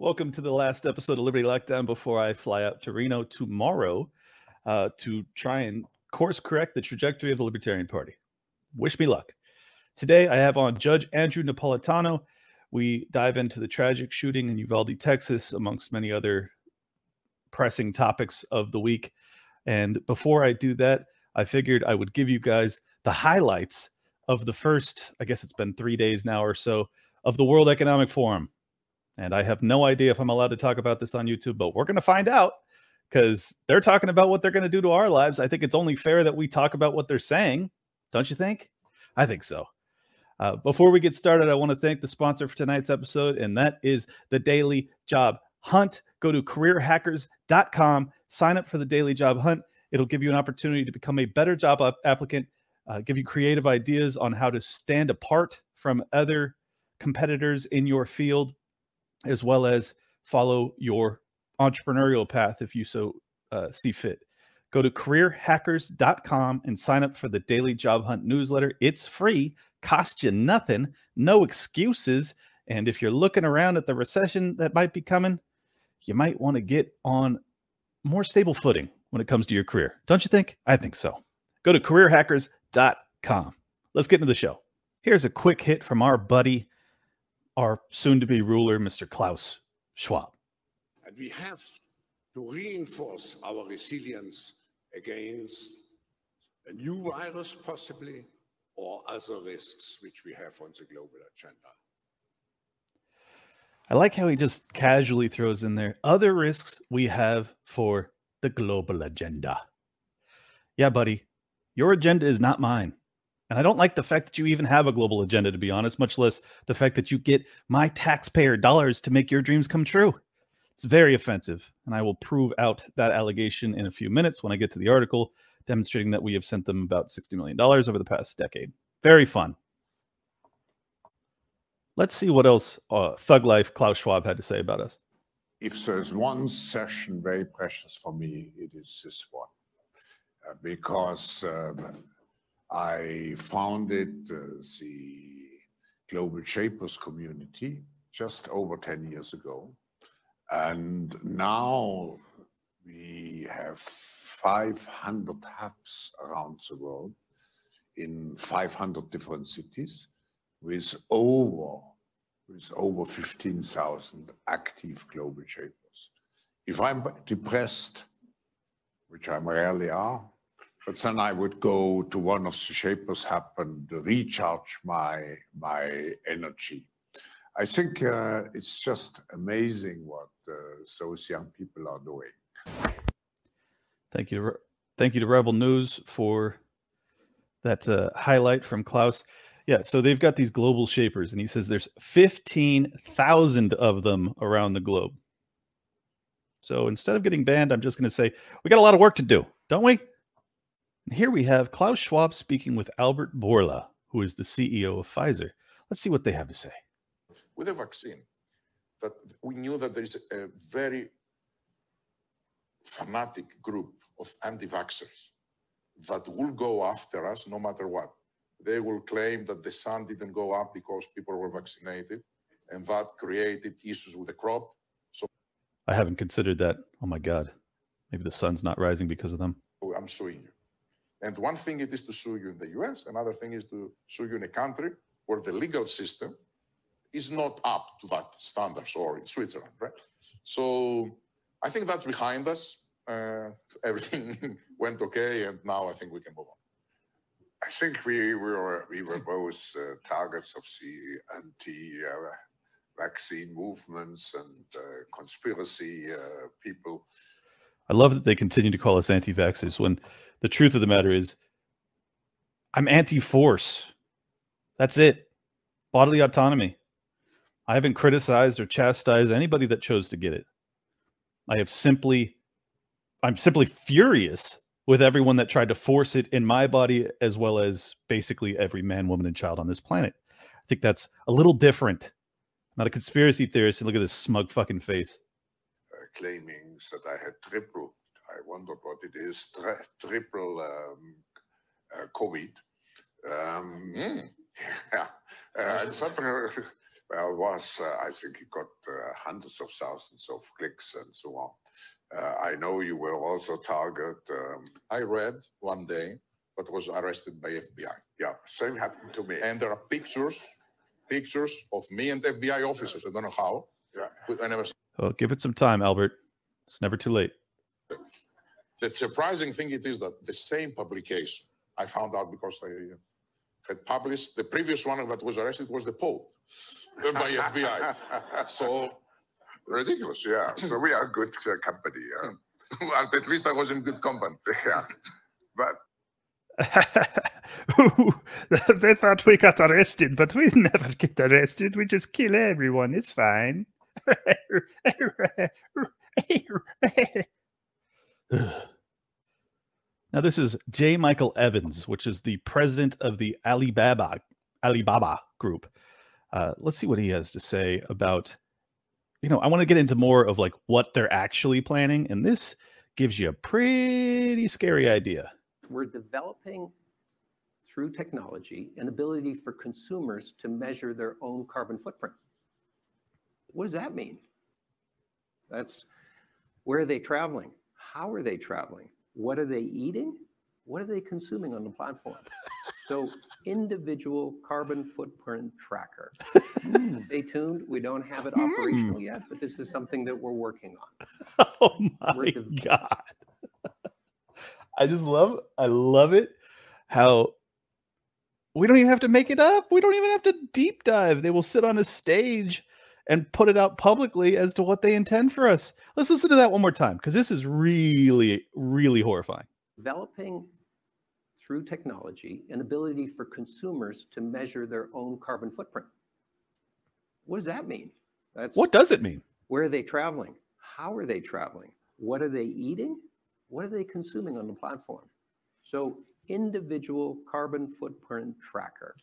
Welcome to the last episode of Liberty Lockdown before I fly out to Reno tomorrow uh, to try and course correct the trajectory of the Libertarian Party. Wish me luck. Today I have on Judge Andrew Napolitano. We dive into the tragic shooting in Uvalde, Texas, amongst many other pressing topics of the week. And before I do that, I figured I would give you guys the highlights of the first, I guess it's been three days now or so, of the World Economic Forum. And I have no idea if I'm allowed to talk about this on YouTube, but we're going to find out because they're talking about what they're going to do to our lives. I think it's only fair that we talk about what they're saying. Don't you think? I think so. Uh, before we get started, I want to thank the sponsor for tonight's episode, and that is the Daily Job Hunt. Go to careerhackers.com, sign up for the Daily Job Hunt. It'll give you an opportunity to become a better job ap- applicant, uh, give you creative ideas on how to stand apart from other competitors in your field, as well as follow your entrepreneurial path if you so uh, see fit. Go to careerhackers.com and sign up for the Daily Job Hunt newsletter. It's free, costs you nothing, no excuses. And if you're looking around at the recession that might be coming, you might want to get on more stable footing when it comes to your career. Don't you think? I think so. Go to careerhackers.com. Let's get into the show. Here's a quick hit from our buddy, our soon to be ruler, Mr. Klaus Schwab. And we have to reinforce our resilience against a new virus, possibly, or other risks which we have on the global agenda. I like how he just casually throws in there other risks we have for the global agenda. Yeah, buddy, your agenda is not mine. And I don't like the fact that you even have a global agenda, to be honest, much less the fact that you get my taxpayer dollars to make your dreams come true. It's very offensive. And I will prove out that allegation in a few minutes when I get to the article demonstrating that we have sent them about $60 million over the past decade. Very fun. Let's see what else uh, Thug Life Klaus Schwab had to say about us. If there's one session very precious for me, it is this one. Uh, because um, I founded uh, the Global Shapers community just over 10 years ago. And now we have 500 hubs around the world in 500 different cities with over with over 15,000 active global shapers. If I'm depressed, which I rarely are, but then I would go to one of the shapers hub and recharge my my energy. I think uh, it's just amazing what uh, those young people are doing. Thank you, thank you to Rebel News for that uh, highlight from Klaus. Yeah, so they've got these global shapers, and he says there's 15,000 of them around the globe. So instead of getting banned, I'm just going to say we got a lot of work to do, don't we? And here we have Klaus Schwab speaking with Albert Bourla, who is the CEO of Pfizer. Let's see what they have to say. with a vaccine that we knew that there is a very fanatic group of anti-vaxxers that will go after us no matter what. They will claim that the sun didn't go up because people were vaccinated, and that created issues with the crop. So I haven't considered that. Oh my God. Maybe the sun's not rising because of them. I'm suing you. And one thing it is to sue you in the US, another thing is to sue you in a country where the legal system is not up to that standards or in Switzerland, right? So I think that's behind us. Uh, everything went okay, and now I think we can move on. I think we were we were both uh, targets of the anti-vaccine movements and uh, conspiracy uh, people. I love that they continue to call us anti vaxxers when the truth of the matter is I'm anti force. That's it. Bodily autonomy. I haven't criticized or chastised anybody that chose to get it. I have simply, I'm simply furious with everyone that tried to force it in my body, as well as basically every man, woman, and child on this planet. I think that's a little different. I'm not a conspiracy theorist. And look at this smug fucking face. claiming that I had triple, wonder what it is, tri- triple um, uh, COVID. Um, Mm. Yeah, uh, and something, well, was, uh, I think he got uh, hundreds of thousands of clicks and so on. Uh, I know you were also target. Um, I read one day but was arrested by FBI. yeah, same happened to me. And there are pictures, pictures of me and FBI officers. I don't know how. yeah. I never. Oh, give it some time, Albert. It's never too late. The surprising thing it is that the same publication I found out because I uh, had published the previous one that was arrested was the Pope uh, by FBI. So ridiculous. Yeah. so we are good uh, company. Uh, well, at least I was in good company. yeah. But they thought we got arrested, but we never get arrested. We just kill everyone. It's fine. now, this is J. Michael Evans, which is the president of the Alibaba Alibaba Group. Uh, let's see what he has to say about. You know, I want to get into more of like what they're actually planning, and this gives you a pretty scary idea. we're developing through technology an ability for consumers to measure their own carbon footprint. What does that mean? That's where are they traveling? How are they traveling? What are they eating? What are they consuming on the platform? So, individual carbon footprint tracker. Hmm. Stay tuned. We don't have it hmm. operational yet, but this is something that we're working on. Oh my dev- god. I just love I love it how we don't even have to make it up. We don't even have to deep dive. They will sit on a stage and put it out publicly as to what they intend for us. Let's listen to that one more time because this is really really horrifying. developing through technology an ability for consumers to measure their own carbon footprint. What does that mean? That's What does it mean? where are they traveling? How are they traveling? What are they eating? What are they consuming on the platform? So, individual carbon footprint tracker.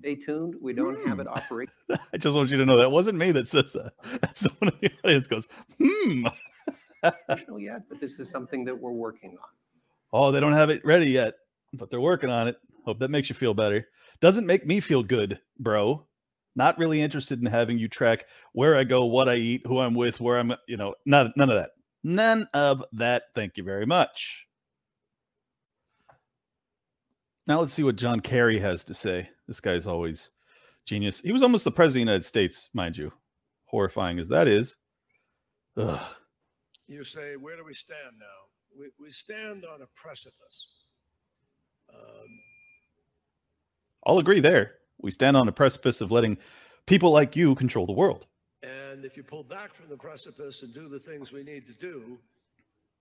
Stay tuned. We don't have it operational I just want you to know that wasn't me that says that. That's someone in the audience goes, hmm. yet, but this is something that we're working on. Oh, they don't have it ready yet, but they're working on it. Hope that makes you feel better. Doesn't make me feel good, bro. Not really interested in having you track where I go, what I eat, who I'm with, where I'm, you know, none, none of that. None of that. Thank you very much. Now let's see what John Kerry has to say. This guy's always genius. He was almost the president of the United States, mind you. Horrifying as that is. Ugh. you say, where do we stand now? We, we stand on a precipice. Um, I'll agree there. We stand on a precipice of letting people like you control the world. and if you pull back from the precipice and do the things we need to do,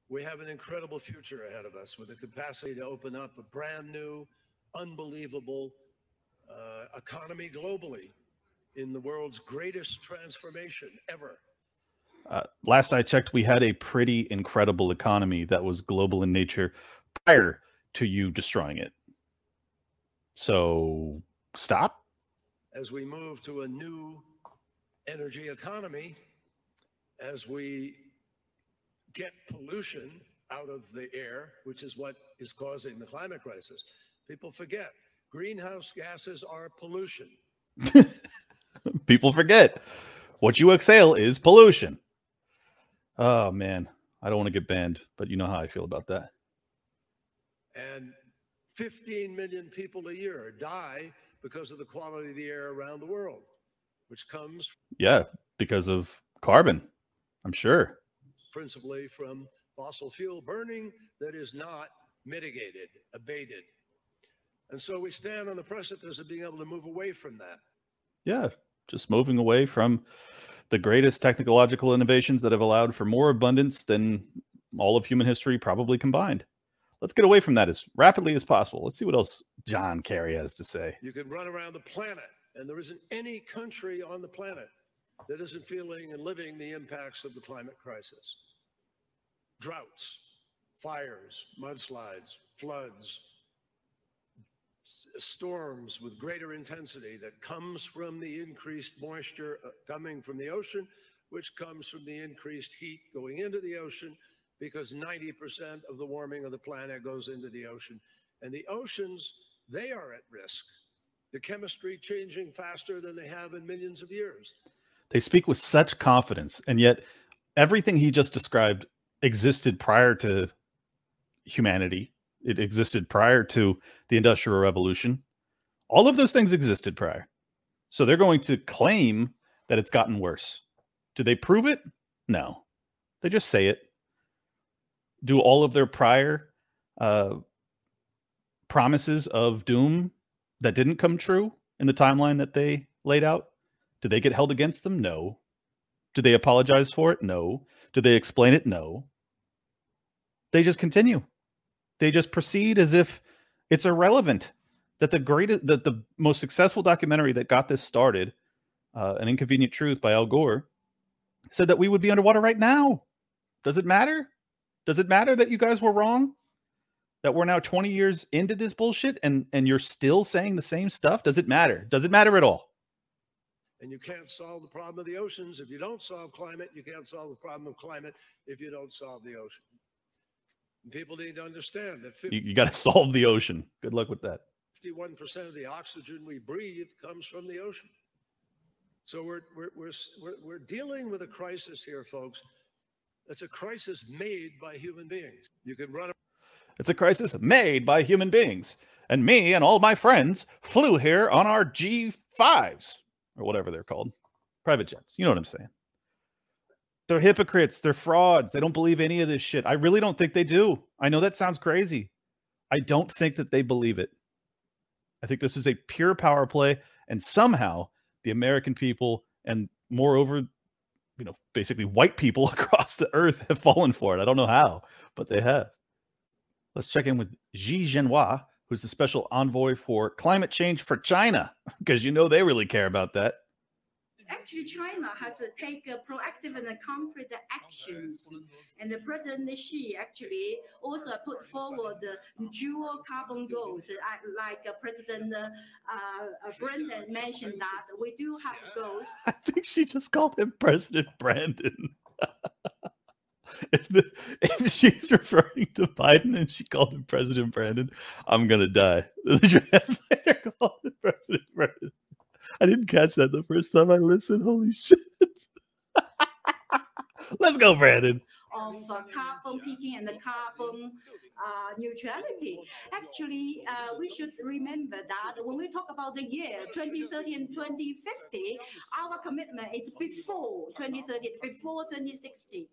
we have an incredible future ahead of us with the capacity to open up a brand new, unbelievable uh, economy globally in the world's greatest transformation ever. Uh, last I checked, we had a pretty incredible economy that was global in nature prior to you destroying it. So stop. as we move to a new energy economy, as we get pollution out of the air, which is what is causing the climate crisis. People forget greenhouse gases are pollution. People forget what you exhale is pollution. Oh man, I don't want to get banned, but you know how I feel about that. And 15 million people a year die because of the quality of the air around the world, which comes Yeah, because of carbon, I'm sure. principally from fossil fuel burning that is not mitigated, abated. And so we stand on the precipice of being able to move away from that. Yeah, just moving away from the greatest technological innovations that have allowed for more abundance than all of human history probably combined. Let's get away from that as rapidly as possible. Let's see what else John Kerry has to say. You can run around the planet, and there isn't any country on the planet that isn't feeling and living the impacts of the climate crisis. droughts, fires, mudslides, floods, storms with greater intensity that comes from the increased moisture uh, coming from the ocean, which comes from the increased heat going into the ocean, because 90% of the warming of the planet goes into the ocean. And the oceans, they are at risk. The chemistry changing faster than they have in millions of years. They speak with such confidence, and yet everything he just described existed prior to humanity. It existed prior to the Industrial Revolution. All of those things existed prior. So they're going to claim that it's gotten worse. Do they prove it? No. They just say it. Do all of their prior uh, promises of doom that didn't come true in the timeline that they laid out? Do they get held against them? No. Do they apologize for it? No. Do they explain it? No. They just continue. They just proceed as if it's irrelevant that the greatest, that the most successful documentary that got this started, uh, An Inconvenient Truth by Al Gore, said that we would be underwater right now. Does it matter? Does it matter that you guys were wrong? That we're now 20 years into this bullshit and and you're still saying the same stuff? Does it matter? Does it matter at all? And you can't solve the problem of the oceans if you don't solve climate. You can't solve the problem of climate if you don't solve the ocean. People need to understand that You, you got to solve the ocean. Good luck with that. 51% of the oxygen we breathe comes from the ocean. So we're, we're, we're, we're, we're dealing with a crisis here, folks. It's a crisis made by human beings. You can run It's a crisis made by human beings. And me and all my friends flew here on our G5s or whatever they're called private jets. You know what I'm saying? They're hypocrites. They're frauds. They don't believe any of this shit. I really don't think they do. I know that sounds crazy. I don't think that they believe it. I think this is a pure power play. And somehow the American people and moreover, you know, basically white people across the earth have fallen for it. I don't know how, but they have. Let's check in with Xi Jinping, who's the special envoy for climate change for China, because you know they really care about that. Actually, China has uh, take proactive and concrete actions, and the President Xi actually also put forward the dual carbon goals. Like uh, President uh, uh, Brendan mentioned that we do have goals I think she just called him President Brandon. if, the, if she's referring to Biden and she called him President Brandon, I'm gonna die. The translator called him President Brandon. I didn't catch that the first time I listened. Holy shit! Let's go, Brandon. of uh, carbon peaking and the carbon uh, neutrality. Actually, uh, we should remember that when we talk about the year 2030 and 2050, our commitment is before 2030, before 2060.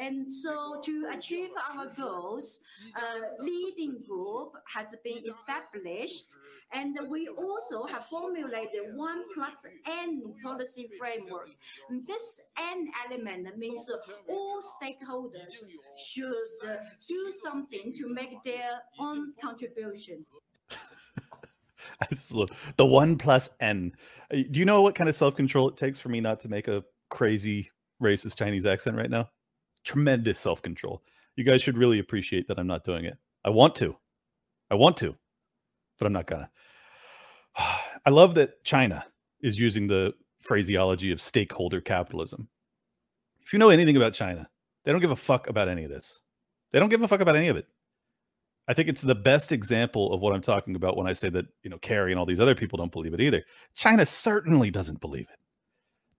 And so to achieve our goals, a leading group has been established. And we also have formulated one plus N policy framework. This N element means all stakeholders should uh, do something to make their own contribution. The one plus N. Uh, Do you know what kind of self control it takes for me not to make a crazy racist Chinese accent right now? Tremendous self control. You guys should really appreciate that I'm not doing it. I want to. I want to, but I'm not gonna. I love that China is using the phraseology of stakeholder capitalism. If you know anything about China, they don't give a fuck about any of this. They don't give a fuck about any of it. I think it's the best example of what I'm talking about when I say that, you know, Kerry and all these other people don't believe it either. China certainly doesn't believe it.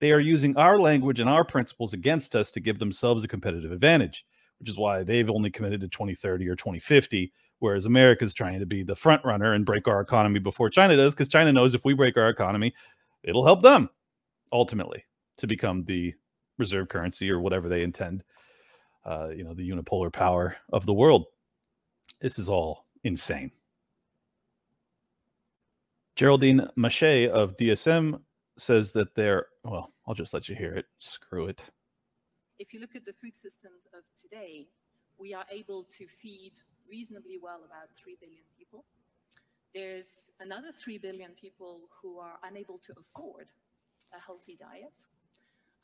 They are using our language and our principles against us to give themselves a competitive advantage, which is why they've only committed to 2030 or 2050, whereas America's trying to be the front runner and break our economy before China does, because China knows if we break our economy, it'll help them ultimately to become the reserve currency or whatever they intend, uh, you know, the unipolar power of the world. This is all insane. Geraldine Matchett of DSM says that they're, well, I'll just let you hear it. Screw it. if you look at the food systems of today, we are able to feed reasonably well about 3 billion people. There's another 3 billion people who are unable to afford a healthy diet.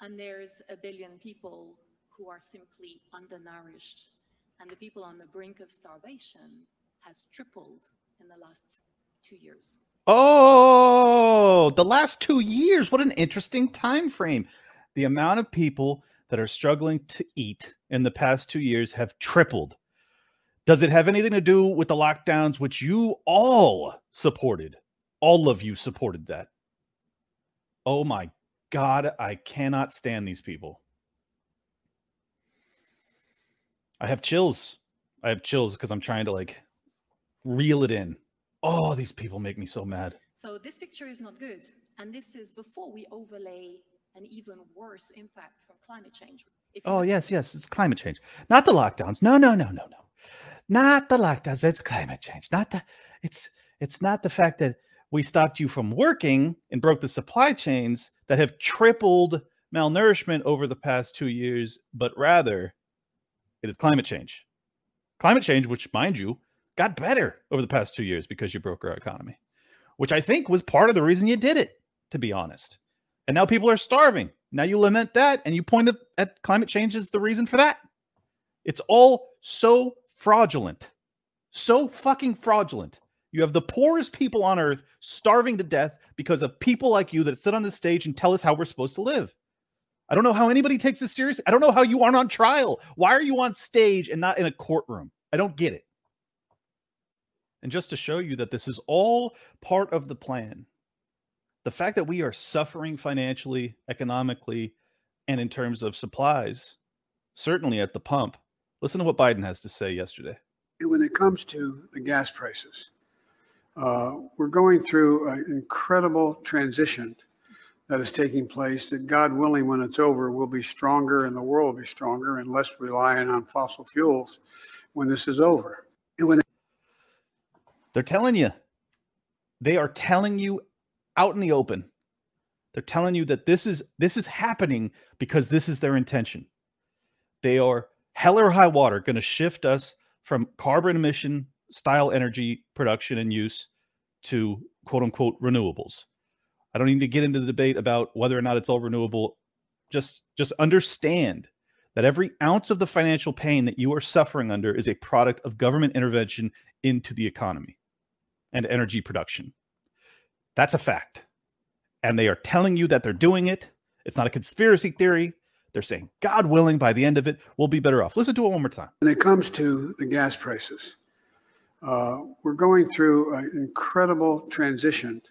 And there's a billion people who are simply undernourished and the people on the brink of starvation has tripled in the last two years. Oh, the last two years. What an interesting time frame. The amount of people that are struggling to eat in the past two years have tripled. Does it have anything to do with the lockdowns, which you all supported? All of you supported that. Oh my God, I cannot stand these people. I have chills. I have chills because I'm trying to like reel it in. Oh, these people make me so mad. So this picture is not good. And this is before we overlay an even worse impact from climate change. Oh, yes, yes, it's climate change. Not the lockdowns. No, no, no, no, no. Not the lockdowns. It's climate change. Not the it's it's not the fact that we stopped you from working and broke the supply chains that have tripled malnourishment over the past 2 years, but rather it is climate change. Climate change, which mind you, got better over the past 2 years because you broke our economy, which I think was part of the reason you did it, to be honest. And now people are starving. Now you lament that and you point at, at climate change as the reason for that. It's all so fraudulent. So fucking fraudulent. You have the poorest people on earth starving to death because of people like you that sit on this stage and tell us how we're supposed to live. I don't know how anybody takes this seriously. I don't know how you aren't on trial. Why are you on stage and not in a courtroom? I don't get it. And just to show you that this is all part of the plan, the fact that we are suffering financially, economically, and in terms of supplies, certainly at the pump. Listen to what Biden has to say yesterday. And when it comes to the gas prices, uh, we're going through an incredible transition that is taking place. That God willing, when it's over, we'll be stronger and the world will be stronger and less reliant on fossil fuels when this is over. And when They're telling you. They are telling you out in the open. They're telling you that this is this is happening because this is their intention. They are hell or high water going to shift us from carbon emission style energy production and use to quote unquote renewables. I don't need to get into the debate about whether or not it's all renewable. Just just understand that every ounce of the financial pain that you are suffering under is a product of government intervention into the economy and energy production. That's a fact. And they are telling you that they're doing it. It's not a conspiracy theory. They're saying, God willing, by the end of it, we'll be better off. Listen to it one more time. when it comes to the gas prices, uh, we're going through an incredible transition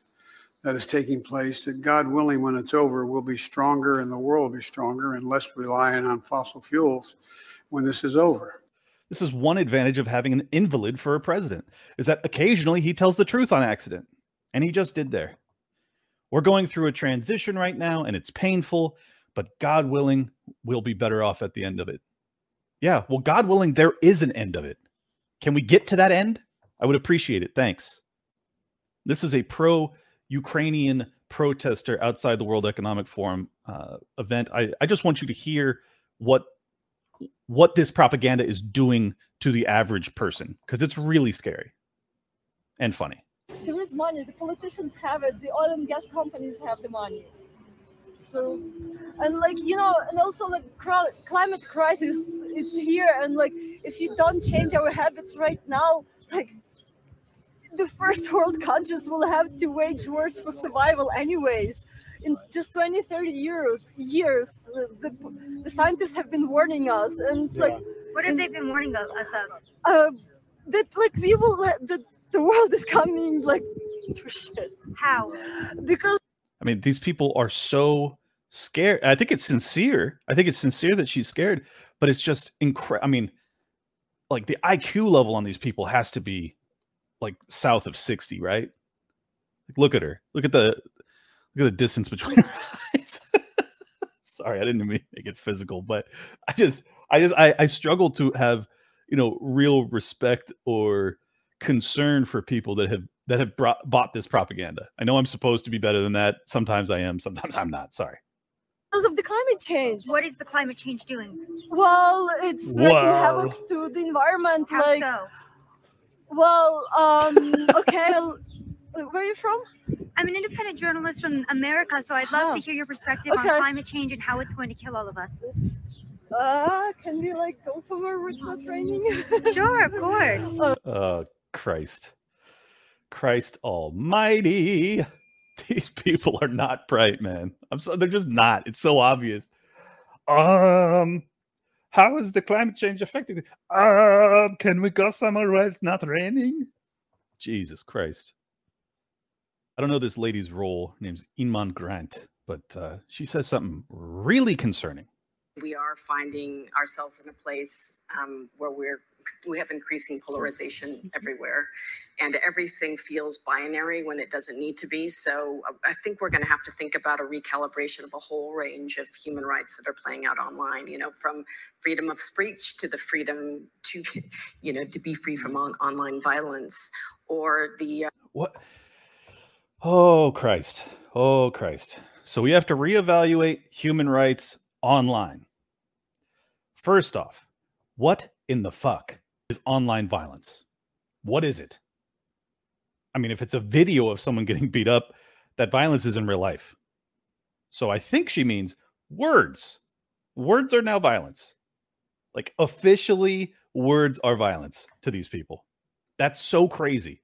that is taking place. That God willing, when it's over, we'll be stronger and the world will be stronger and less reliant on fossil fuels when this is over. This is one advantage of having an invalid for a president, is that occasionally he tells the truth on accident. And he just did there. We're going through a transition right now, and it's painful, but God willing, we'll be better off at the end of it. Yeah, well, God willing, there is an end of it. Can we get to that end? I would appreciate it. Thanks. This is a pro Ukrainian protester outside the World Economic Forum uh, event. I, I just want you to hear what what this propaganda is doing to the average person because it's really scary and funny. there is money. The politicians have it. The oil and gas companies have the money. So, and like you know, and also like cri- climate crisis, it's here. And like, if you don't change our habits right now, like the first world countries will have to wage wars for survival anyways. In just 20, 30 years, years, the, the scientists have been warning us, and it's like What have they been warning us of? uh, that like we will let the the world is coming like to shit. How? Because I mean, these people are so scared. I think it's sincere. I think it's sincere that she's scared, but it's just incredible. I mean, like the IQ level on these people has to be like south of 60, right? Like, look at her. Look at the look at the distance between her eyes. Sorry, I didn't mean to make it physical, but I just I just I, I struggle to have, you know, real respect or concern for people that have that have brought, bought this propaganda. I know I'm supposed to be better than that. Sometimes I am. Sometimes I'm not. Sorry. because of the climate change. What is the climate change doing? Well, it's wreaking Wow. havoc to the environment. How like, so? well, um, okay. Where are you from? I'm an independent journalist from America, so I'd love Oh. to hear your perspective Okay. on climate change and how it's going to kill all of us. Uh, can we like go somewhere where it's not raining? Sure, of course. Oh, Christ. Christ almighty. These people are not bright, man. I'm so they're just not. It's so obvious. Um how is the climate change affecting? Um, can we go somewhere where it's not raining? Jesus Christ. I don't know this lady's role. Her name's Inman Grant, but uh, she says something really concerning. we are finding ourselves in a place um, where we're we have increasing polarization everywhere and everything feels binary when it doesn't need to be so uh, i think we're going to have to think about a recalibration of a whole range of human rights that are playing out online you know from freedom of speech to the freedom to you know to be free from on- online violence or the uh, What? Oh, Christ. Oh, Christ. So we have to reevaluate human rights online. First off, what in the fuck is online violence? What is it? I mean, if it's a video of someone getting beat up, that violence is in real life. So I think she means words. Words are now violence. Like officially, words are violence to these people. That's so crazy.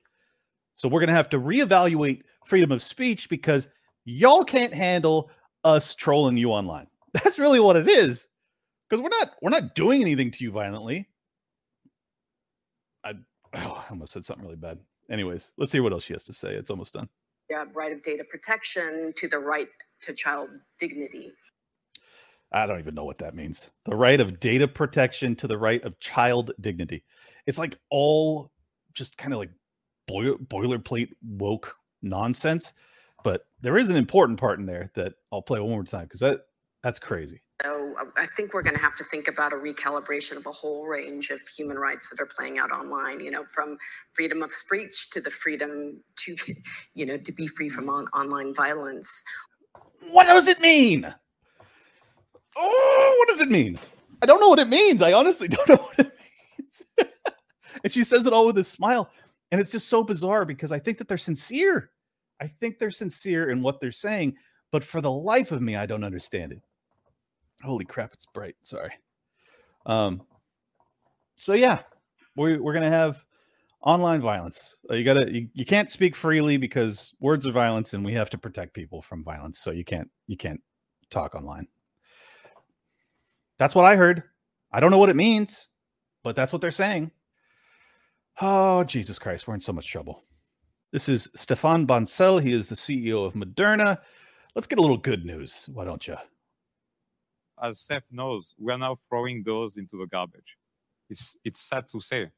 So we're going to have to reevaluate freedom of speech because y'all can't handle us trolling you online. That's really what it is. Because we're not we're not doing anything to you violently. I, oh, I almost said something really bad. Anyways, let's hear what else she has to say. It's almost done. uh, right of data protection to the right to child dignity I don't even know what that means. The right of data protection to the right of child dignity. It's like all just kind of like boil, boilerplate woke nonsense. But there is an important part in there that I'll play one more time because that that's crazy. So uh, I think we're going to have to think about a recalibration of a whole range of human rights that are playing out online. You know, from freedom of speech to the freedom to, you know, to be free from on- online violence. What does it mean? Oh, what does it mean? I don't know what it means. I honestly don't know what it means. and she says it all with a smile. And it's just so bizarre because I think that they're sincere. I think they're sincere in what they're saying, but for the life of me, I don't understand it. Holy crap, it's bright. Sorry. Um, so yeah, we, we're gonna have online violence. Uh, you gotta you, you can't speak freely because words are violence, and we have to protect people from violence. So you can't you can't talk online. That's what I heard. I don't know what it means, but that's what they're saying. Oh, Jesus Christ, we're in so much trouble. This is Stefan Bancel. He is the CEO of Moderna. Let's get a little good news. Why don't you? as Seth knows, we are now throwing those into the garbage. It's it's sad to say.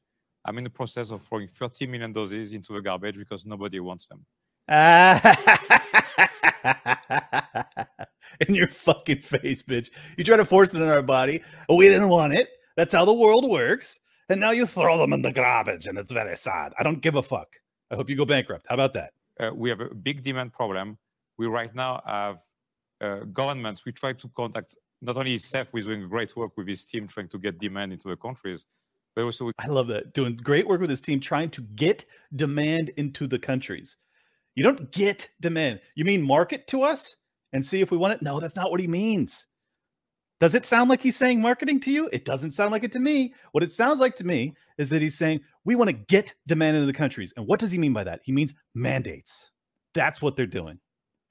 I'm in the process of throwing 30 million doses into the garbage because nobody wants them. in your fucking face, bitch. You try to force it in our body. We didn't want it. That's how the world works. And now you throw them in the garbage, and it's very sad. I don't give a fuck. I hope you go bankrupt. How about that? Uh, we have a big demand problem. We right now have uh, governments. We try to contact not only Seth, who is doing great work with his team trying to get demand into the countries, but also I love that. Doing great work with his team, trying to get demand into the countries. You don't get demand. You mean market to us and see if we want it? No, that's not what he means. Does it sound like he's saying marketing to you? It doesn't sound like it to me. What it sounds like to me is that he's saying we want to get demand into the countries. And what does he mean by that? He means mandates. That's what they're doing.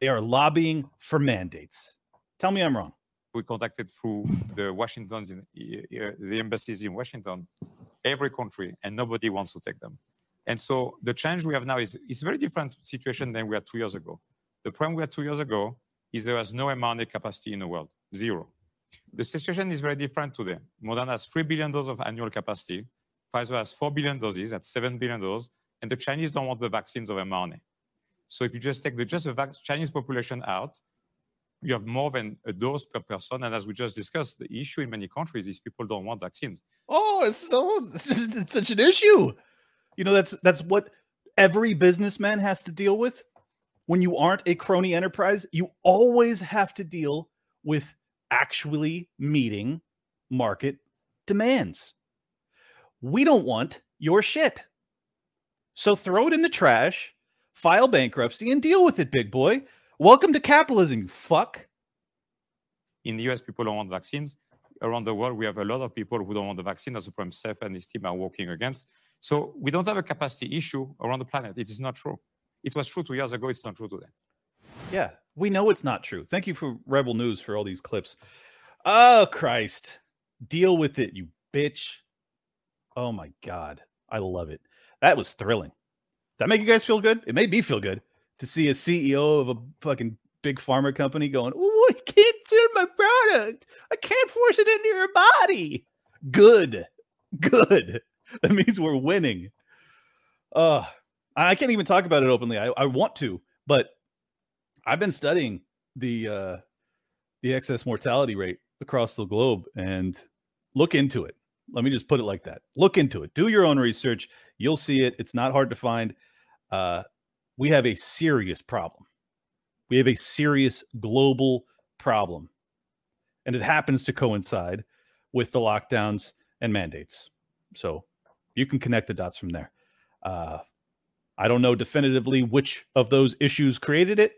They are lobbying for mandates. Tell me I'm wrong. we contacted through the Washington's in the embassies in Washington, every country, and nobody wants to take them. And so the challenge we have now is it's a very different situation than we had two years ago. The problem we had two years ago is there was no mRNA capacity in the world, zero. The situation is very different today. Moderna has 3 billion doses of annual capacity. Pfizer has 4 billion doses, that's 7 billion doses. And the Chinese don't want the vaccines of mRNA. So if you just take the just the Chinese population out, you have more than a dose per person. And as we just discussed, the issue in many countries is people don't want vaccines. Oh, it's so it's such an issue. You know, that's that's what every businessman has to deal with. When you aren't a crony enterprise, you always have to deal with actually meeting market demands. We don't want your shit. So throw it in the trash, file bankruptcy, and deal with it, big boy. Welcome to capitalism, you fuck. In the US, people don't want vaccines. around the world, we have a lot of people who don't want the vaccine. The problem Seth and his team are working against. So we don't have a capacity issue around the planet. It is not true. It was true two years ago. It's not true today. Yeah, we know it's not true. Thank you for Rebel News for all these clips. Oh, Christ. Deal with it, you bitch. Oh, my God. I love it. That was thrilling. That make you guys feel good? It made me feel good to see a CEO of a fucking big pharma company going, oh, I can't sell my product. I can't force it into your body. Good. Good. That means we're winning. Uh, I can't even talk about it openly. I, I want to, but I've been studying the uh, the excess mortality rate across the globe and look into it. Let me just put it like that. Look into it. Do your own research. You'll see it. It's not hard to find. Uh, we have a serious problem. We have a serious global problem. And it happens to coincide with the lockdowns and mandates. So you can connect the dots from there. Uh, I don't know definitively which of those issues created it.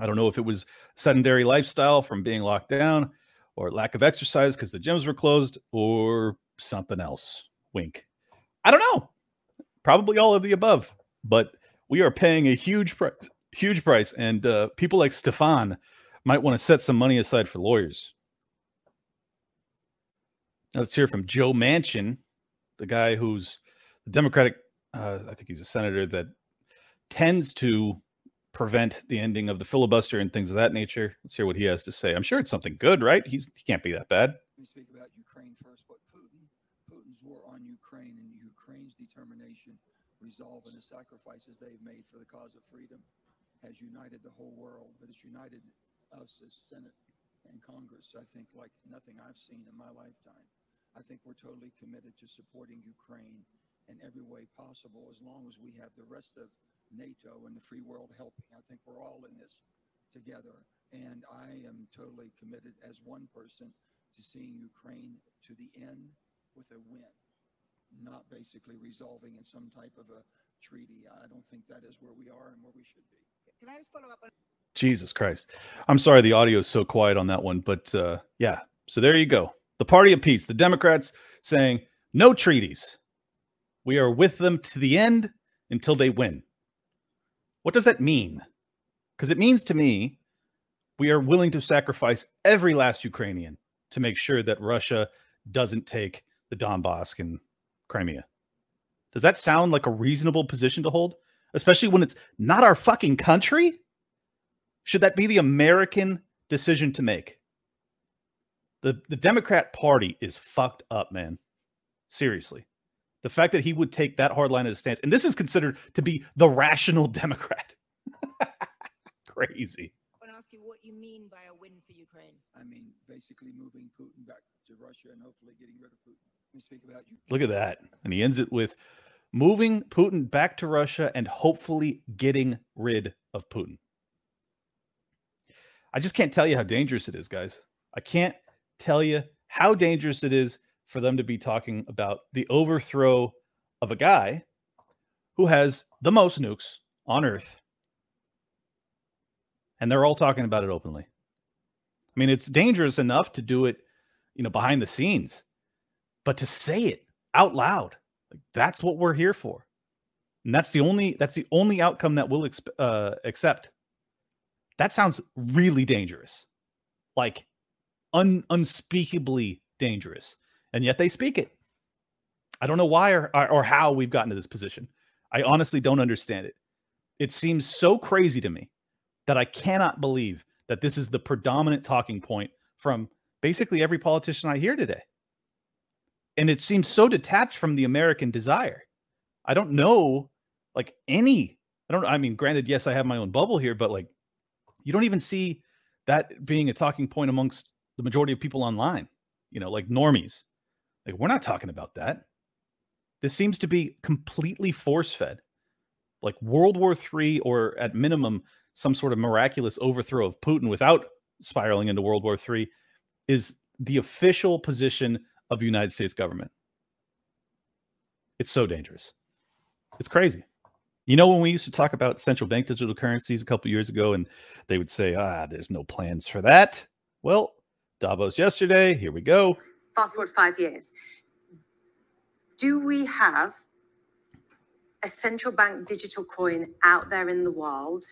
I don't know if it was sedentary lifestyle from being locked down or lack of exercise because the gyms were closed or something else. Wink. I don't know. Probably all of the above, but we are paying a huge price, huge price. And uh, people like Stefan might want to set some money aside for lawyers. Now let's hear from Joe Manchin, the guy who's the Democratic, uh, I think he's a senator that tends to prevent the ending of the filibuster and things of that nature. Let's hear what he has to say. I'm sure it's something good, right? He's he can't be that bad. Let me speak about Ukraine first. But Putin, Putin's war on Ukraine and Ukraine's determination, resolve, and the sacrifices they've made for the cause of freedom has united the whole world. But it's united us as Senate and Congress, I think, like nothing I've seen in my lifetime. I think we're totally committed to supporting Ukraine in every way possible as long as we have the rest of NATO and the free world helping. I think we're all in this together. And I am totally committed as one person to seeing Ukraine to the end with a win, not basically resolving in some type of a treaty. I don't think that is where we are and where we should be. Can I just follow up on? Jesus Christ. I'm sorry the audio is so quiet on that one, but uh, yeah. So there you go. The party of peace, the Democrats saying no treaties. We are with them to the end until they win. What does that mean? Because it means to me we are willing to sacrifice every last Ukrainian to make sure that Russia doesn't take the Donbass and Crimea. Does that sound like a reasonable position to hold? Especially when it's not our fucking country? Should that be the American decision to make? The, the Democrat Party is fucked up, man. Seriously. The fact that he would take that hard line as a stance, and this is considered to be the rational Democrat. Crazy. I want to ask you what you mean by a win for Ukraine. I mean, basically moving Putin back to Russia and hopefully getting rid of Putin. Let me speak about you. Look at that. And he ends it with moving Putin back to Russia and hopefully getting rid of Putin. I just can't tell you how dangerous it is, guys. I can't tell you how dangerous it is for them to be talking about the overthrow of a guy who has the most nukes on Earth. And they're all talking about it openly. I mean, it's dangerous enough to do it, you know, behind the scenes, but to say it out loud, like, that's what we're here for. And that's the only that's the only outcome that we'll exp- uh, accept. That sounds really dangerous, like un- unspeakably dangerous and yet they speak it. I don't know why or, or how we've gotten to this position. I honestly don't understand it. It seems so crazy to me that I cannot believe that this is the predominant talking point from basically every politician I hear today. And it seems so detached from the American desire. I don't know like any I don't I mean granted yes I have my own bubble here but like you don't even see that being a talking point amongst the majority of people online, you know, like normies. Like, we're not talking about that. This seems to be completely force fed. Like World War III, or at minimum, some sort of miraculous overthrow of Putin without spiraling into World War III, is the official position of the United States government. It's so dangerous. It's crazy. You know, when we used to talk about central bank digital currencies a couple years ago, and they would say, ah, there's no plans for that. Well, Davos yesterday. Here we go. Fast forward five years. Do we have a central bank digital coin out there in the world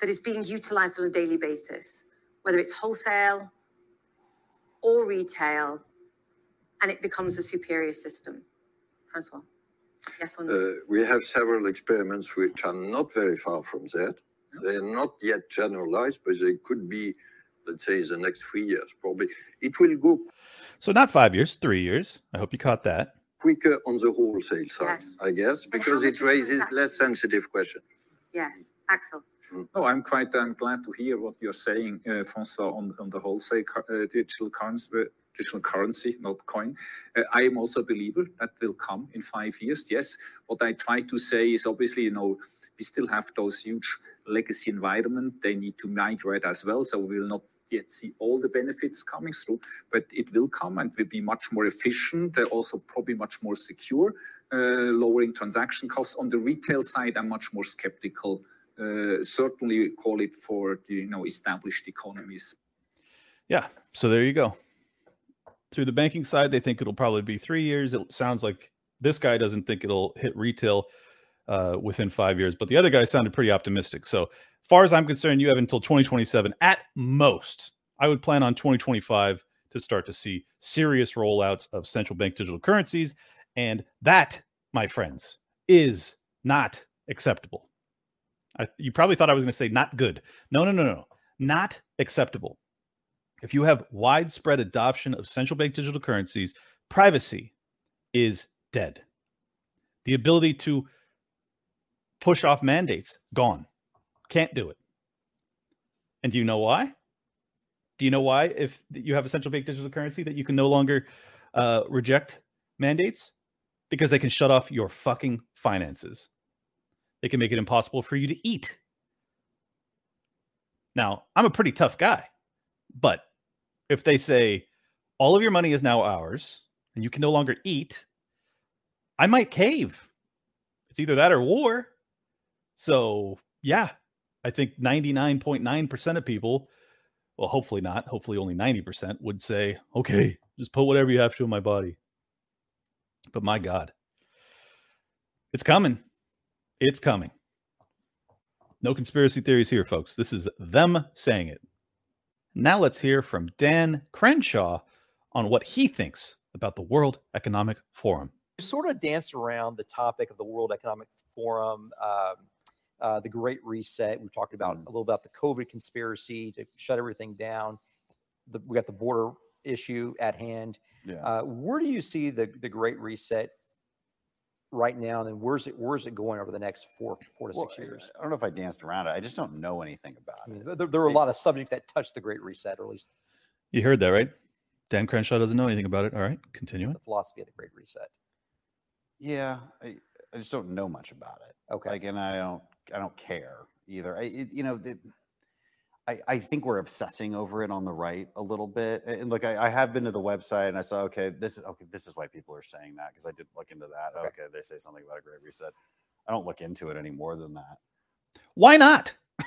that is being utilized on a daily basis, whether it's wholesale or retail, and it becomes a superior system? Francois, yes or no? Uh, we have several experiments which are not very far from that. They're not yet generalized, but they could be, let's say, the next three years probably. It will go So not five years, three years. I hope you caught that. quicker on the wholesale side, Yes. I guess, because it raises less sensitive questions. yes, Axel. No, I'm quite um, glad to hear what you're saying, uh, François, on, on the wholesale uh, digital currency, digital currency, not coin. Uh, I am also a believer that will come in five years. Yes, what I try to say is obviously, you know, we still have those huge legacy environment. They need to migrate as well, so we will not yet see all the benefits coming through, but it will come and will be much more efficient. uh, also probably much more secure, uh, lowering transaction costs. On the retail side, I'm much more skeptical uh, certainly call it for the you know established economies. Yeah. So there you go. Through the banking side, they think it'll probably be three years. It sounds like this guy doesn't think it'll hit retail uh, within five years, but the other guy sounded pretty optimistic. So, far as I'm concerned, you have until 2027 at most. I would plan on 2025 to start to see serious rollouts of central bank digital currencies. And that, my friends, is not acceptable. I, you probably thought I was going to say not good. No, no, no, no. Not acceptable. If you have widespread adoption of central bank digital currencies, privacy is dead. The ability to push off mandates, gone. Can't do it. And do you know why? Do you know why, if you have a central bank digital currency, that you can no longer uh, reject mandates? Because they can shut off your fucking finances. They can make it impossible for you to eat. Now, I'm a pretty tough guy, but if they say all of your money is now ours and you can no longer eat, I might cave. It's either that or war. So, yeah, I think 99.9% of people, well, hopefully not, hopefully only 90% would say, okay, just put whatever you have to in my body. But my God, it's coming. It's coming. No conspiracy theories here, folks. This is them saying it. Now let's hear from Dan Crenshaw on what he thinks about the World Economic Forum. Sort of danced around the topic of the World Economic Forum, um, uh, the Great Reset. We talked about a little about the COVID conspiracy to shut everything down. The, we got the border issue at hand. Yeah. Uh, where do you see the, the Great Reset right now? And then where's it where's it going over the next four four to Well, six years? I don't know if I danced around it. I just don't know anything about I mean, it. there, there were a lot of subjects that touched the Great Reset, or at least You heard that, right? Dan Crenshaw doesn't know anything about it. All right, continuing. the philosophy of the Great Reset. Yeah, I, I just don't know much about it. Okay. Like, and I don't, I don't care either. I, it, you know, the, I, I think we're obsessing over it on the right a little bit. And look, I, I have been to the website and I saw, okay, this is okay. This is why people are saying that because I did look into that. Okay. Okay. they say something about a great reset. I don't look into it any more than that. Why not?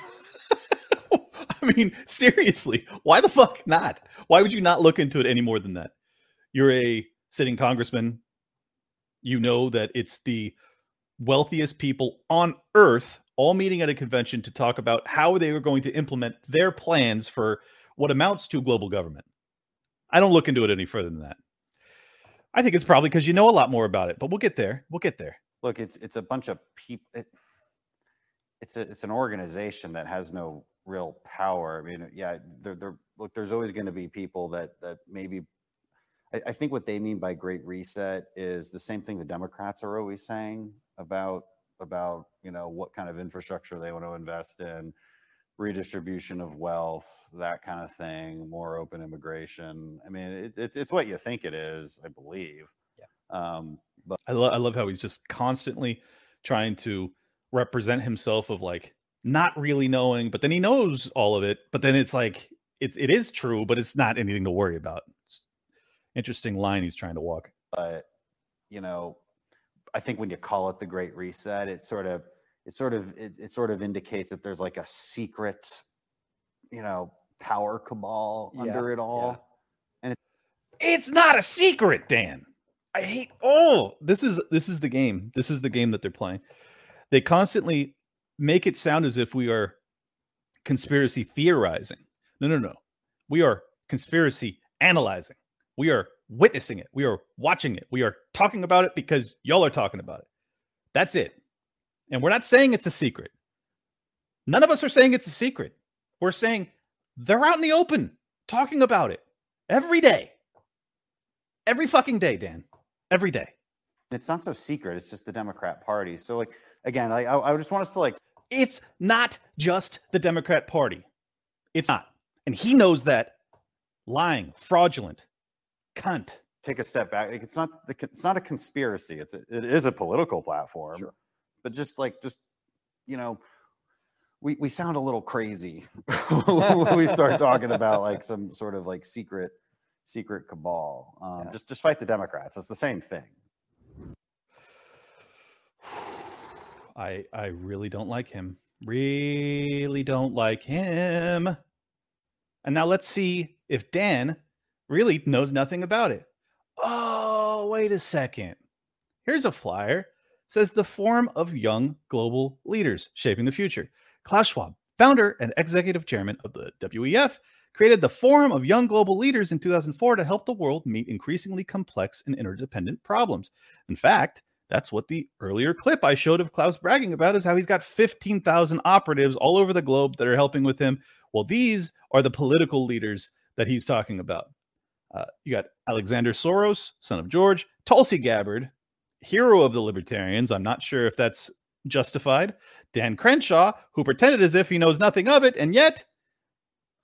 I mean, seriously, why the fuck not? Why would you not look into it any more than that? You're a sitting congressman. You know that it's the wealthiest people on earth all meeting at a convention to talk about how they are going to implement their plans for what amounts to global government. I don't look into it any further than that. I think it's probably because you know a lot more about it, but we'll get there. We'll get there. Look, it's it's a bunch of people. It, it's a it's an organization that has no real power. I mean, yeah, there there look. There's always going to be people that that maybe. I, I think what they mean by Great Reset is the same thing the Democrats are always saying about about you know what kind of infrastructure they want to invest in, redistribution of wealth, that kind of thing, more open immigration. I mean, it, it's it's what you think it is, I believe. Yeah. Um, but I, lo- I love how he's just constantly trying to represent himself of like not really knowing, but then he knows all of it. But then it's like it's it is true, but it's not anything to worry about. It's interesting line he's trying to walk. but you know i think when you call it the great reset it sort of it sort of it, it sort of indicates that there's like a secret you know power cabal Yeah, under it yeah. all. And it, It's not a secret, Dan. I hate oh, this is this is the game. This is the game that they're playing. They constantly make it sound as if we are conspiracy theorizing. No, no, no. We are conspiracy analyzing. We are witnessing it. We are watching it. We are talking about it because y'all are talking about it. That's it. And we're not saying it's a secret. None of us are saying it's a secret. We're saying they're out in the open talking about it every day. Every fucking day, Dan. Every day. it's not so secret. It's just the Democrat Party. So like again, like I, I just want us to like It's not just the Democrat Party. It's not. And he knows that lying, fraudulent, cunt. take a step back. Like it's not the, it's not a conspiracy. It's a, it is a political platform. But just like just you know, we we sound a little crazy when we start talking about like some sort of like secret secret cabal. Um, Just just fight the Democrats. It's the same thing. I I really don't like him. Really don't like him. And now let's see if Dan really knows nothing about it. Oh, wait a second. Here's a flyer. Says the Forum of Young Global Leaders Shaping the Future. Klaus Schwab, founder and executive chairman of the WEF, created the Forum of Young Global Leaders in 2004 to help the world meet increasingly complex and interdependent problems. In fact, that's what the earlier clip I showed of Klaus bragging about is how he's got 15,000 operatives all over the globe that are helping with him. Well, these are the political leaders that he's talking about. Uh, you got Alexander Soros, son of George, Tulsi Gabbard, hero of the libertarians. I'm not sure if that's justified. Dan Crenshaw, who pretended as if he knows nothing of it, and yet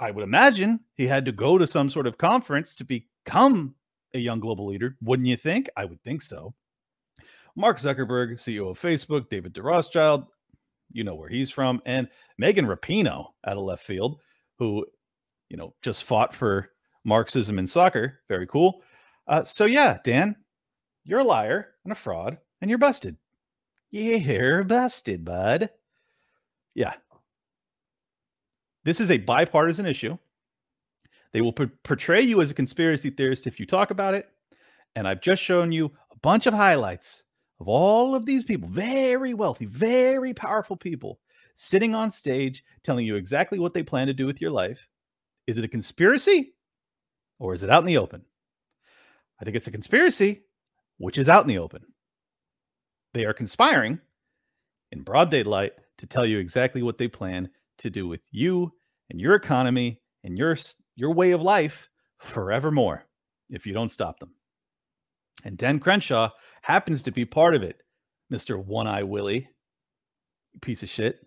I would imagine he had to go to some sort of conference to become a young global leader. Wouldn't you think? I would think so. Mark Zuckerberg, CEO of Facebook, David de Rothschild, you know where he's from, and Megan Rapinoe out of left field, who, you know, just fought for Marxism in soccer. Very cool. Uh, so yeah, Dan, you're a liar and a fraud, and you're busted. You're busted, bud. Yeah. This is a bipartisan issue. They will por- portray you as a conspiracy theorist if you talk about it. And I've just shown you a bunch of highlights of all of these people, very wealthy, very powerful people, sitting on stage telling you exactly what they plan to do with your life. Is it a conspiracy or is it out in the open? I think it's a conspiracy, which is out in the open. They are conspiring in broad daylight to tell you exactly what they plan to do with you and your economy and your your way of life forevermore if you don't stop them. And Dan Crenshaw happens to be part of it, Mr. One Eye Willie, piece of shit.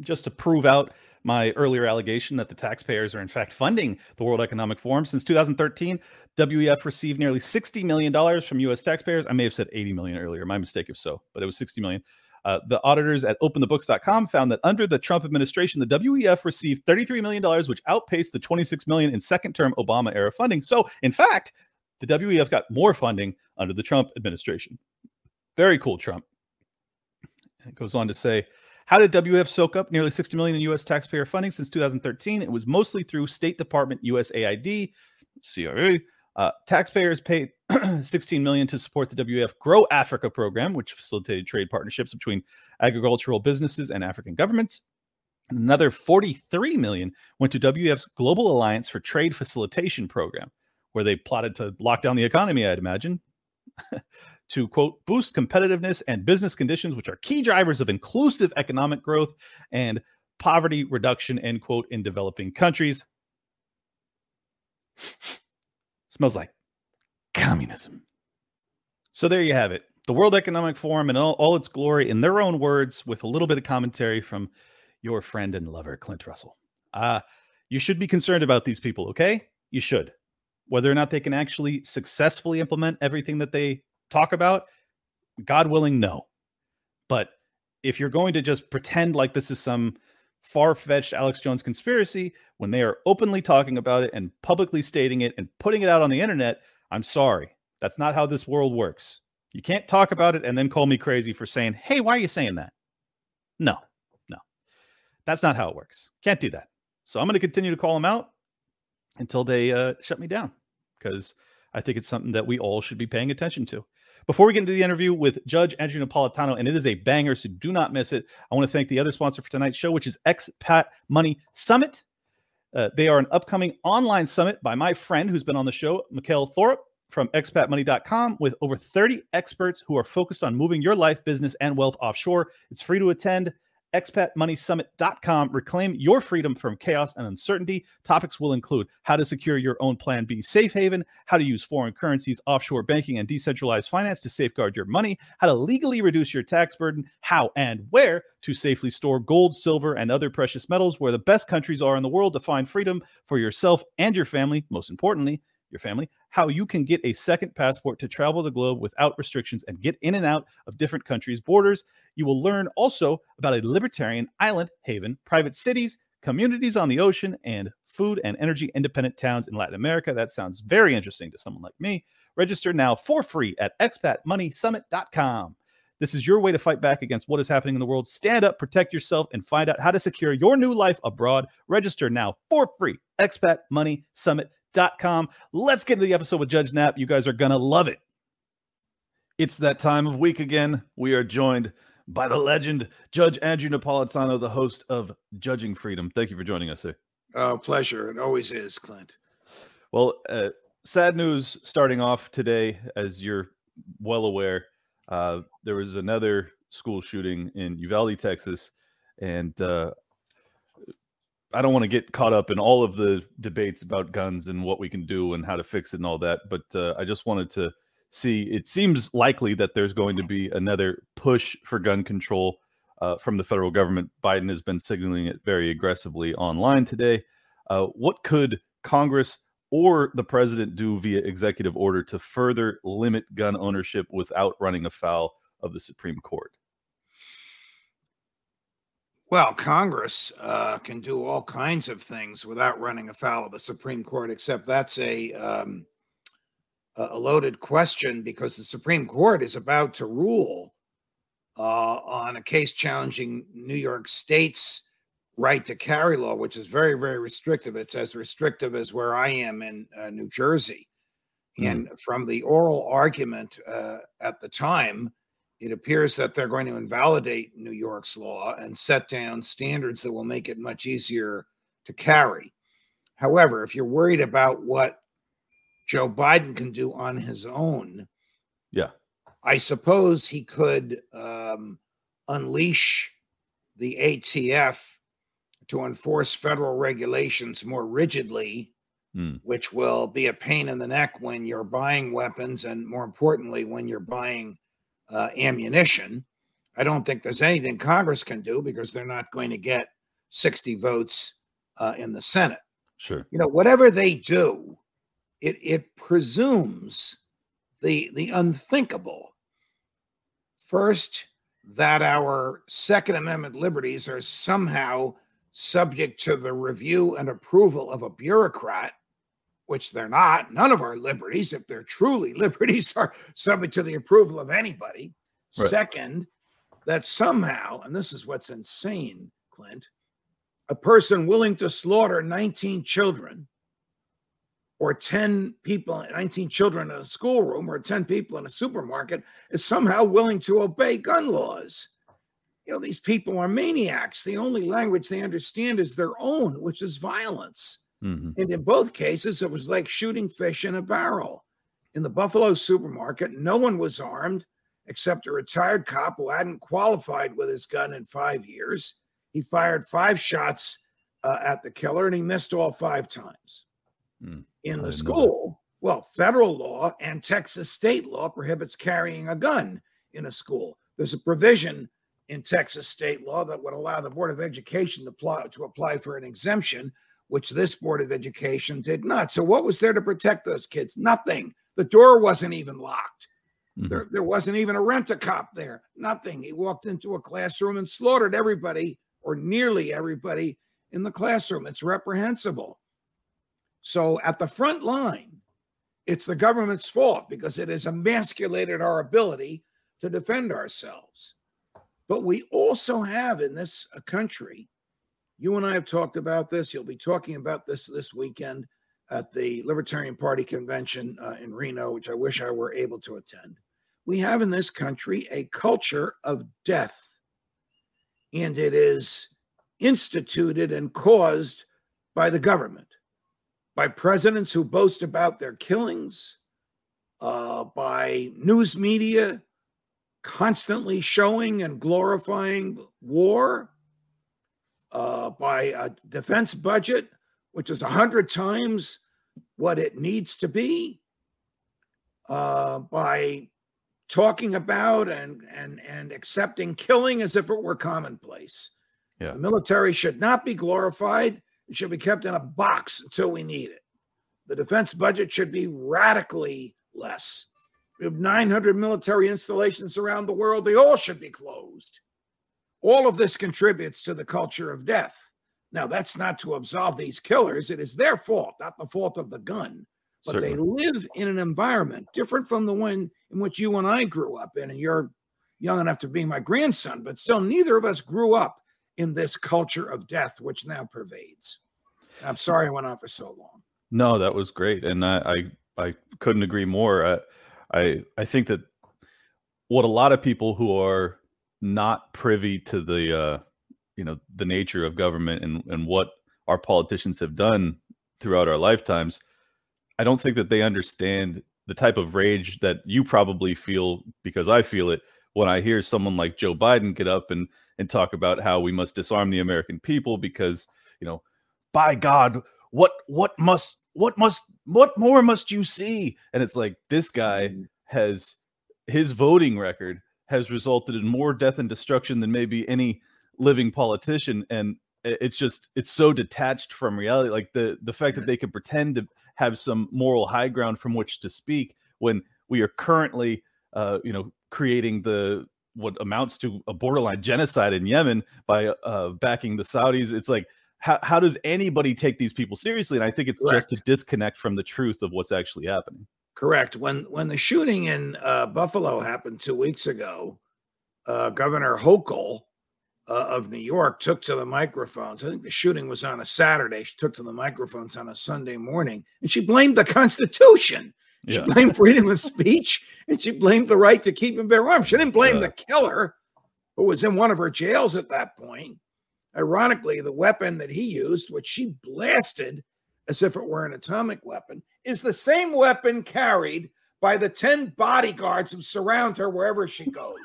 Just to prove out my earlier allegation that the taxpayers are in fact funding the World Economic Forum. Since 2013, WEF received nearly $60 million from US taxpayers. I may have said 80 million earlier. My mistake if so, but it was 60 million. Uh, the auditors at openthebooks.com found that under the Trump administration, the WEF received $33 million, which outpaced the 26 million in second term Obama era funding. So, in fact, the WEF got more funding under the Trump administration. Very cool, Trump. It goes on to say, how did WEF soak up nearly 60 million in U.S. taxpayer funding since 2013? It was mostly through State Department USAID, CRA. Uh, taxpayers paid 16 million to support the WEF Grow Africa program, which facilitated trade partnerships between agricultural businesses and African governments. Another 43 million went to WEF's Global Alliance for Trade Facilitation program, where they plotted to lock down the economy, I'd imagine, to quote, boost competitiveness and business conditions, which are key drivers of inclusive economic growth and poverty reduction, end quote, in developing countries. Smells like communism. So there you have it. The World Economic Forum in all, all its glory, in their own words, with a little bit of commentary from your friend and lover, Clint Russell. Uh, you should be concerned about these people, okay? You should. Whether or not they can actually successfully implement everything that they talk about, God willing, no. But if you're going to just pretend like this is some far fetched Alex Jones conspiracy when they are openly talking about it and publicly stating it and putting it out on the internet, I'm sorry. That's not how this world works. You can't talk about it and then call me crazy for saying, hey, why are you saying that? No, no. That's not how it works. Can't do that. So I'm going to continue to call them out until they uh, shut me down because I think it's something that we all should be paying attention to. Before we get into the interview with Judge Andrew Napolitano, and it is a banger, so do not miss it. I want to thank the other sponsor for tonight's show, which is Expat Money Summit. Uh, they are an upcoming online summit by my friend who's been on the show, Mikkel Thorup from expatmoney.com, with over 30 experts who are focused on moving your life, business, and wealth offshore. It's free to attend expatmoneysummit.com. Reclaim your freedom from chaos and uncertainty. Topics will include how to secure your own Plan B safe haven, how to use foreign currencies, offshore banking, and decentralized finance to safeguard your money, how to legally reduce your tax burden, how and where to safely store gold, silver, and other precious metals, where the best countries are in the world to find freedom for yourself and your family, most importantly, your family, how you can get a second passport to travel the globe without restrictions and get in and out of different countries' borders. You will learn also about a libertarian island haven, private cities, communities on the ocean, and food and energy independent towns in Latin America. That sounds very interesting to someone like me. Register now for free at expatmoneysummit.com. This is your way to fight back against what is happening in the world. Stand up, protect yourself, and find out how to secure your new life abroad. Register now for free. expatmoneysummit.com. Let's get into the episode with Judge Nap. You guys are going to love it. It's that time of week again. We are joined by the legend, Judge Andrew Napolitano, the host of Judging Freedom. Thank you for joining us, sir. Oh, pleasure. It always is, Clint. Well, uh, sad news starting off today, as you're well aware. Uh, there was another school shooting in Uvalde, Texas, and uh, I don't want to get caught up in all of the debates about guns and what we can do and how to fix it and all that. But uh, I just wanted to see. It seems likely that there's going to be another push for gun control uh, from the federal government. Biden has been signaling it very aggressively online today. Uh, what could Congress or the president do via executive order to further limit gun ownership without running afoul of the Supreme Court? Well, Congress uh, can do all kinds of things without running afoul of the Supreme Court, except that's a um, a loaded question because the Supreme Court is about to rule uh, on a case challenging New York State's right to carry law, which is very, very restrictive. It's as restrictive as where I am in uh, New Jersey. Mm. And from the oral argument uh, at the time, it appears that they're going to invalidate New York's law and set down standards that will make it much easier to carry. However, if you're worried about what Joe Biden can do on his own, Yeah. I suppose he could um, unleash the ATF to enforce federal regulations more rigidly, Hmm. which will be a pain in the neck when you're buying weapons and, more importantly, when you're buying uh, ammunition. I don't think there's anything Congress can do because they're not going to get 60 votes uh, in the Senate. Sure. You know, whatever they do, it it presumes the the unthinkable. First, that our Second Amendment liberties are somehow subject to the review and approval of a bureaucrat, which they're not. None of our liberties, if they're truly liberties, are subject to the approval of anybody. Right. Second, that somehow, and this is what's insane, Clint, a person willing to slaughter 19 children or 10 people, 19 children in a schoolroom or 10 people in a supermarket is somehow willing to obey gun laws. You know, these people are maniacs. The only language they understand is their own, which is violence. Mhm. And in both cases, it was like shooting fish in a barrel. In the Buffalo supermarket, no one was armed except a retired cop who hadn't qualified with his gun in five years. He fired five shots uh, at the killer and he missed all five times. Hmm. In the school, well, federal law and Texas state law prohibits carrying a gun in a school. There's a provision in Texas state law that would allow the Board of Education to apply, to apply for an exemption, which this Board of Education did not. So, what was there to protect those kids? Nothing. The door wasn't even locked. There, there wasn't even a rent a cop there. Nothing. He walked into a classroom and slaughtered everybody, or nearly everybody, in the classroom. It's reprehensible. So, at the front line, it's the government's fault because it has emasculated our ability to defend ourselves. But we also have in this uh, country You and I have talked about this. You'll be talking about this this weekend at the Libertarian Party convention uh, in Reno, which I wish I were able to attend. We have in this country a culture of death, and it is instituted and caused by the government, by presidents who boast about their killings, uh, by news media constantly showing and glorifying war, uh, by a defense budget which is a hundred times what it needs to be, uh, by talking about and and and accepting killing as if it were commonplace. Yeah. The military should not be glorified. It should be kept in a box until we need it. The defense budget should be radically less. We have 900 military installations around the world. They all should be closed. All of this contributes to the culture of death. Now, that's not to absolve these killers. It is their fault, not the fault of the gun. But they live in an environment different from the one in which you and I grew up in. And you're young enough to be my grandson, but still, neither of us grew up in this culture of death, which now pervades. I'm sorry I went on for so long. No, that was great, and I I, I couldn't agree more. I, I I think that what a lot of people who are not privy to the uh, you know the nature of government and and what our politicians have done throughout our lifetimes, I don't think that they understand the type of rage that you probably feel because I feel it when I hear someone like Joe Biden get up and and talk about how we must disarm the American people because you know by God, what what must what must what more must you see? And it's like this guy has his voting record has resulted in more death and destruction than maybe any living politician. And it's just it's so detached from reality. Like the the fact that they can pretend to have some moral high ground from which to speak when we are currently uh, you know creating the what amounts to a borderline genocide in Yemen by uh, backing the Saudis. It's like how, how does anybody take these people seriously? And I think it's just a disconnect from the truth of what's actually happening. Correct. When when the shooting in uh, Buffalo happened two weeks ago, uh, Governor Hochul uh, of New York took to the microphones. I think the shooting was on a Saturday. She took to the microphones on a Sunday morning, and she blamed the Constitution. She Yeah. blamed freedom of speech, and she blamed the right to keep and bear arms. She didn't blame the killer, who was in one of her jails at that point. Ironically, the weapon that he used, which she blasted as if it were an atomic weapon, is the same weapon carried by the 10 bodyguards who surround her wherever she goes.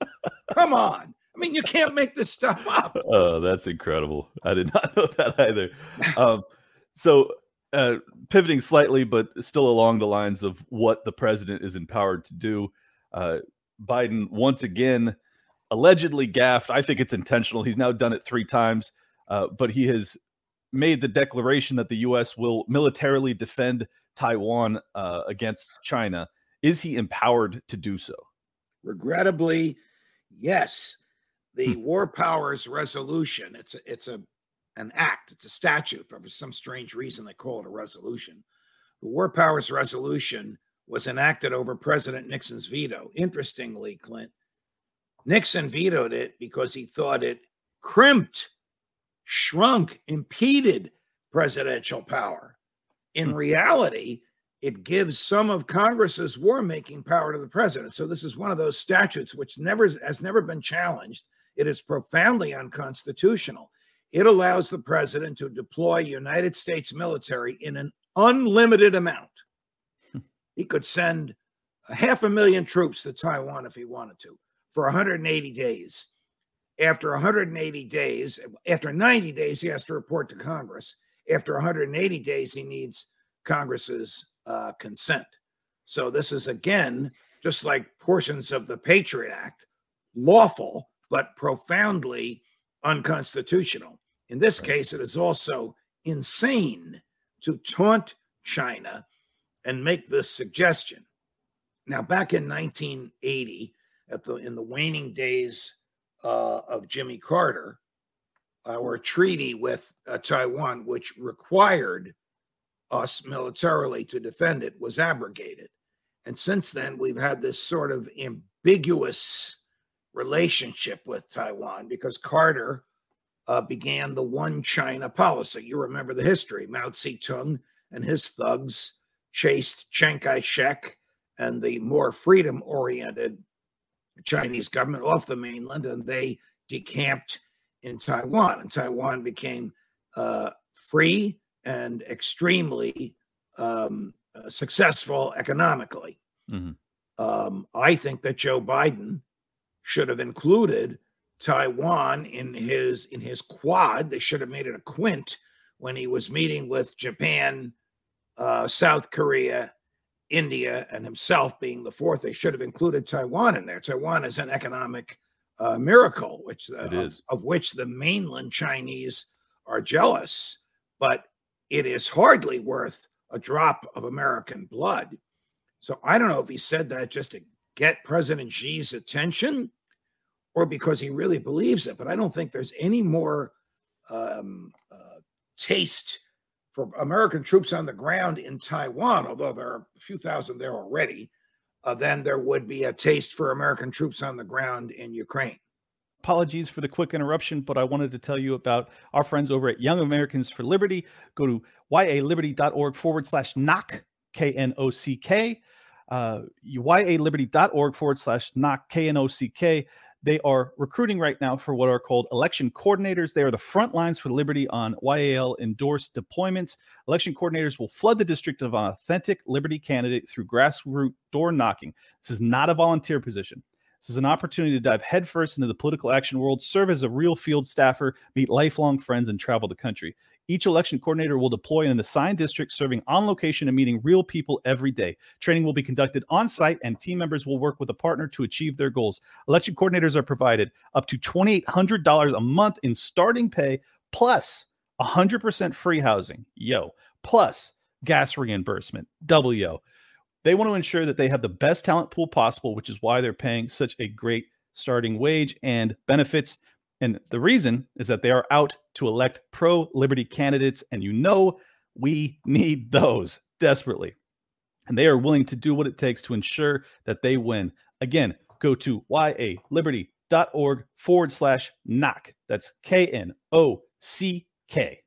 Come on. I mean, you can't make this stuff up. Oh, that's incredible. I did not know that either. Um, so, uh, pivoting slightly, but still along the lines of what the president is empowered to do, uh, Biden once again allegedly gaffed. I think it's intentional. He's now done it three times, uh, but he has made the declaration that the U.S. will militarily defend Taiwan uh, against China. Is he empowered to do so? Regrettably, yes. The War Powers Resolution, it's a, it's a an act, it's a statute, but for some strange reason they call it a resolution. The War Powers Resolution was enacted over President Nixon's veto. Interestingly, Clint, Nixon vetoed it because he thought it crimped, shrunk, impeded presidential power. In hmm. reality, it gives some of Congress's war making power to the president. So this is one of those statutes which never has never been challenged. It is profoundly unconstitutional. It allows the president to deploy United States military in an unlimited amount. Hmm. he could send a half a million troops to Taiwan if he wanted to for 180 days. After 180 days, after 90 days, he has to report to Congress. After 180 days, he needs Congress's uh, consent. So this is again just like portions of the Patriot Act, lawful but profoundly unconstitutional. In this case, it is also insane to taunt China and make this suggestion. Now, back in 1980, at the in the waning days uh, of Jimmy Carter, our treaty with uh, Taiwan, which required us militarily to defend it, was abrogated. And since then, we've had this sort of ambiguous relationship with Taiwan because Carter uh, began the one China policy. You remember the history. Mao Zedong and his thugs chased Chiang Kai shek and the more freedom oriented Chinese government off the mainland, and they decamped in Taiwan. And Taiwan became uh, free and extremely um, uh, successful economically. Mhm. Um, I think that Joe Biden should have included Taiwan in his in his quad. They should have made it a quint when he was meeting with Japan, uh, South Korea, India, and himself being the fourth. They should have included Taiwan in there. Taiwan is an economic uh, miracle, which It of- of which the mainland Chinese are jealous, but it is hardly worth a drop of American blood. So I don't know if he said that just to get President Xi's attention or because he really believes it, but I don't think there's any more um, uh, taste for American troops on the ground in Taiwan, although there are a few thousand there already, uh, than there would be a taste for American troops on the ground in Ukraine. Apologies for the quick interruption, but I wanted to tell you about our friends over at Young Americans for Liberty. Go to yaliberty.org forward slash knock, K N O C K. Uh, yaliberty.org forward slash knock, K N O C K. They are recruiting right now for what are called election coordinators. They are the front lines for Liberty on YAL endorsed deployments. Election coordinators will flood the district of an authentic Liberty candidate through grassroots door knocking. This is not a volunteer position. This is an opportunity to dive headfirst into the political action world, serve as a real field staffer, meet lifelong friends, and travel the country. Each election coordinator will deploy in an assigned district, serving on location and meeting real people every day. Training will be conducted on site, and team members will work with a partner to achieve their goals. Election coordinators are provided up to $2,800 a month in starting pay, plus 100% free housing. Yo, plus gas reimbursement. Yo. They want to ensure that they have the best talent pool possible, which is why they're paying such a great starting wage and benefits. And the reason is that they are out to elect pro liberty candidates. And you know, we need those desperately. And they are willing to do what it takes to ensure that they win. Again, go to yaliberty.org forward slash knock. That's K N O C K.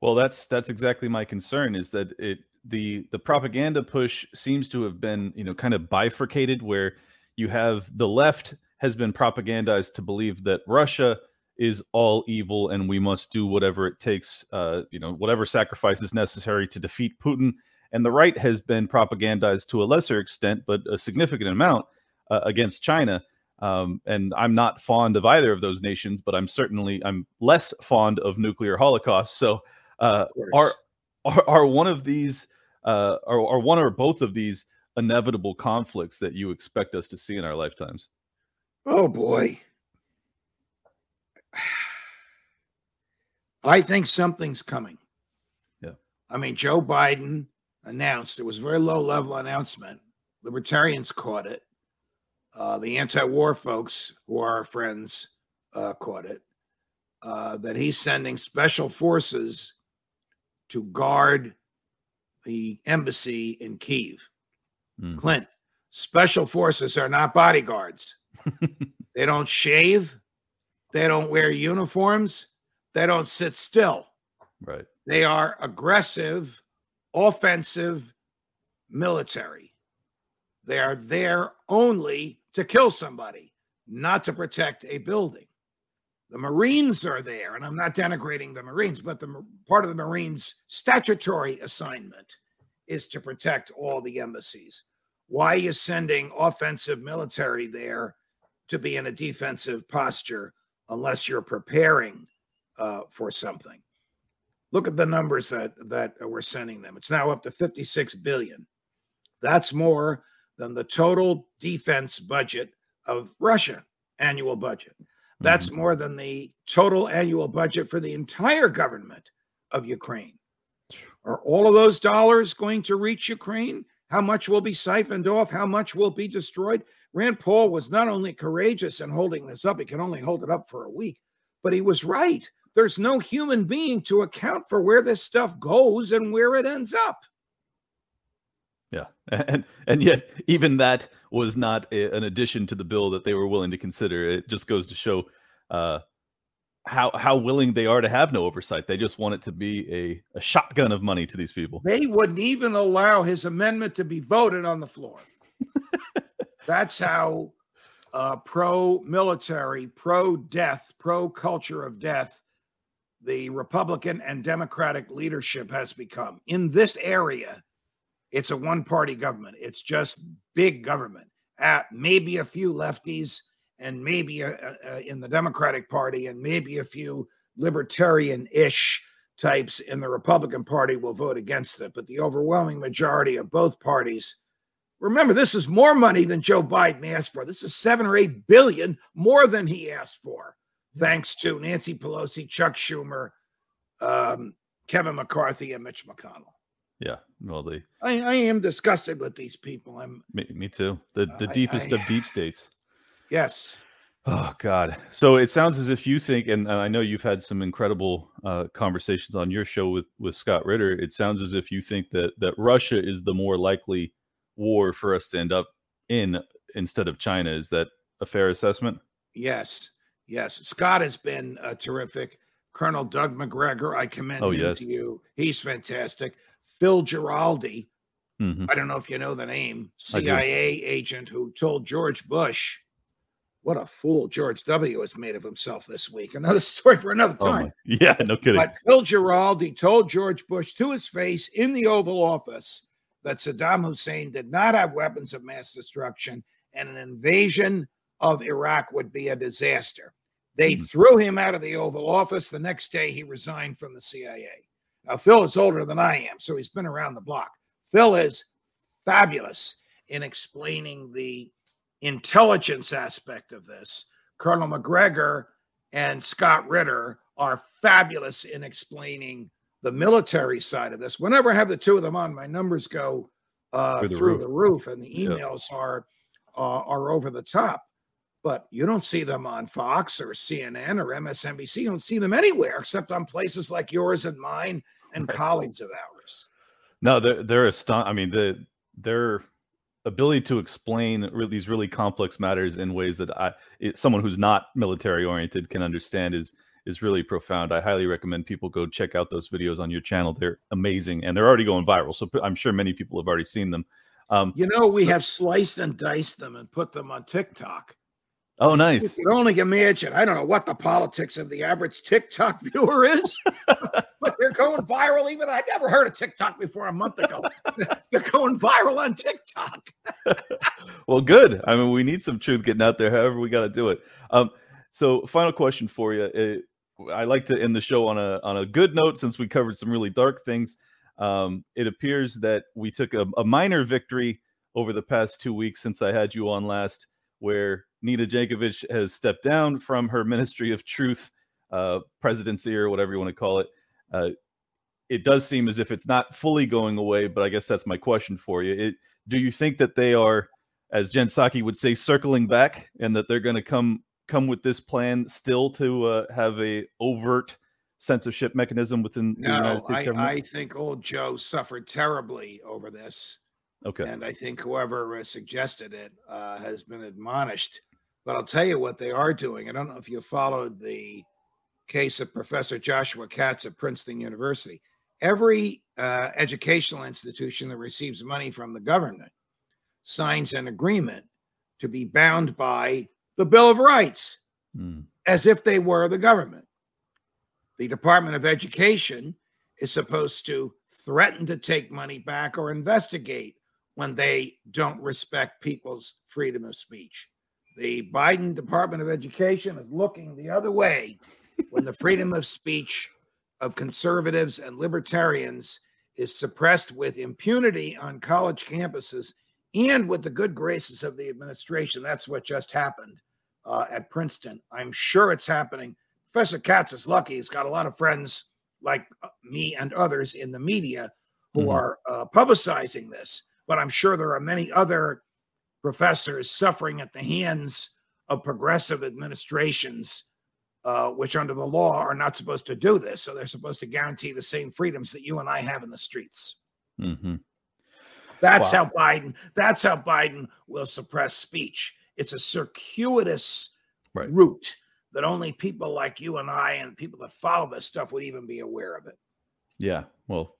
Well, that's that's exactly my concern is that it the the propaganda push seems to have been, you know, kind of bifurcated where you have the left has been propagandized to believe that Russia is all evil and we must do whatever it takes, uh, you know, whatever sacrifice is necessary to defeat Putin. And the right has been propagandized to a lesser extent, but a significant amount uh, against China. Um, and I'm not fond of either of those nations, but I'm certainly I'm less fond of nuclear holocaust. So, uh, are, are are one of these, uh, are, are one or both of these inevitable conflicts that you expect us to see in our lifetimes? Oh boy. I think something's coming. Yeah. I mean, Joe Biden announced it was a very low level announcement. Libertarians caught it. Uh, the anti war folks, who are our friends, uh, caught it. Uh, that he's sending special forces to guard the embassy in Kiev. Clint, special forces are not bodyguards. They don't shave, they don't wear uniforms, they don't sit still. Right. They are aggressive, offensive military. They are there only to kill somebody, not to protect a building. The Marines are there, and I'm not denigrating the Marines, but the part of the Marines' statutory assignment is to protect all the embassies. Why are you sending offensive military there to be in a defensive posture unless you're preparing uh, for something? Look at the numbers that that we're sending them. It's now up to 56 billion. That's more than the total defense budget of Russia annual budget. That's more than the total annual budget for the entire government of Ukraine. Are all of those dollars going to reach Ukraine? How much will be siphoned off? How much will be destroyed? Rand Paul was not only courageous in holding this up, he can only hold it up for a week, but he was right. There's no human being to account for where this stuff goes and where it ends up. Yeah, and and yet even that was not a, an addition to the bill that they were willing to consider. It just goes to show uh, how how willing they are to have no oversight. They just want it to be a, a shotgun of money to these people. They wouldn't even allow his amendment to be voted on the floor. That's how uh, pro military, pro death, pro culture of death, the Republican and Democratic leadership has become. In this area, it's a one party government, it's just big government. Uh, maybe a few lefties, and maybe a, a, a in the Democratic Party, and maybe a few libertarian ish types in the Republican Party will vote against it. But the overwhelming majority of both parties Remember, this is more money than Joe Biden asked for. This is seven or eight billion more than he asked for, thanks to Nancy Pelosi, Chuck Schumer, um, Kevin McCarthy, and Mitch McConnell. Yeah, well, they. I, I am disgusted with these people. I'm. Me, me too. The the I- deepest I- of deep states. Yes. Oh God! So it sounds as if you think, and and I know you've had some incredible uh, conversations on your show with with Scott Ritter. It sounds as if you think that that Russia is the more likely war for us to end up in instead of China. Is that a fair assessment? Yes, yes. Scott has been uh, terrific. Colonel Doug Macgregor, I commend Oh, him yes. to you. He's fantastic. Phil Giraldi, Mhm. I don't know if you know the name, CIA agent who told George Bush, what a fool George W. has made of himself this week. Another story for another Oh time. my- yeah, no kidding. But Phil Giraldi told George Bush to his face in the Oval Office that Saddam Hussein did not have weapons of mass destruction and an invasion of Iraq would be a disaster. They hmm. threw him out of the Oval Office. The next day, he resigned from the CIA. Now, Phil is older than I am, so he's been around the block. Phil is fabulous in explaining the intelligence aspect of this. Colonel Macgregor and Scott Ritter are fabulous in explaining the military side of this. Whenever I have the two of them on, my numbers go uh, Through through, the the, roof. roof, and the Yeah. emails are uh, are over the top. But you don't see them on Fox or CNN or MSNBC. You don't see them anywhere except on places like yours and mine and colleagues of ours. No, they're they're aston. I mean, the their ability to explain these really complex matters in ways that I, it, someone who's not military oriented, can understand is is really profound. I highly recommend people go check out those videos on your channel. They're amazing, and they're already going viral. So I'm sure many people have already seen them. Um, You know, we have sliced and diced them and put them on TikTok. Oh, nice. You can only imagine. I don't know what the politics of the average TikTok viewer is, but they're going viral. Even I never heard of TikTok before a month ago. they're going viral on TikTok. well, good. I mean, we need some truth getting out there. However, we got to do it. Um, so, final question for you. It, I like to end the show on a on a good note since we covered some really dark things. Um, it appears that we took a, a minor victory over the past two weeks since I had you on last, where Nina Jankowicz has stepped down from her Ministry of Truth uh, presidency or whatever you want to call it. Uh, it does seem as if it's not fully going away, but I guess that's my question for you. It, do you think that they are, as Jen Psaki would say, circling back, and that they're going to come come with this plan still to uh, have a overt censorship mechanism within the United States I, government? I think old Joe suffered terribly over this. okay. And I think whoever uh, suggested it uh, has been admonished. But I'll tell you what they are doing. I don't know if you followed the case of Professor Joshua Katz at Princeton University. Every uh, educational institution that receives money from the government signs an agreement to be bound by the Bill of Rights Hmm. as if they were the government. The Department of Education is supposed to threaten to take money back or investigate when they don't respect people's freedom of speech. The Biden Department of Education is looking the other way when the freedom of speech of conservatives and libertarians is suppressed with impunity on college campuses and with the good graces of the administration. That's what just happened uh, at Princeton. I'm sure it's happening. Professor Katz is lucky. He's got a lot of friends like uh, me and others in the media who Mhm. are uh, publicizing this. But I'm sure there are many other professors suffering at the hands of progressive administrations, uh, which under the law are not supposed to do this. So they're supposed to guarantee the same freedoms that you and I have in the streets. hmm That's Wow. how Biden. That's how Biden will suppress speech. It's a circuitous Right. route that only people like you and I and people that follow this stuff would even be aware of it. Yeah. Well,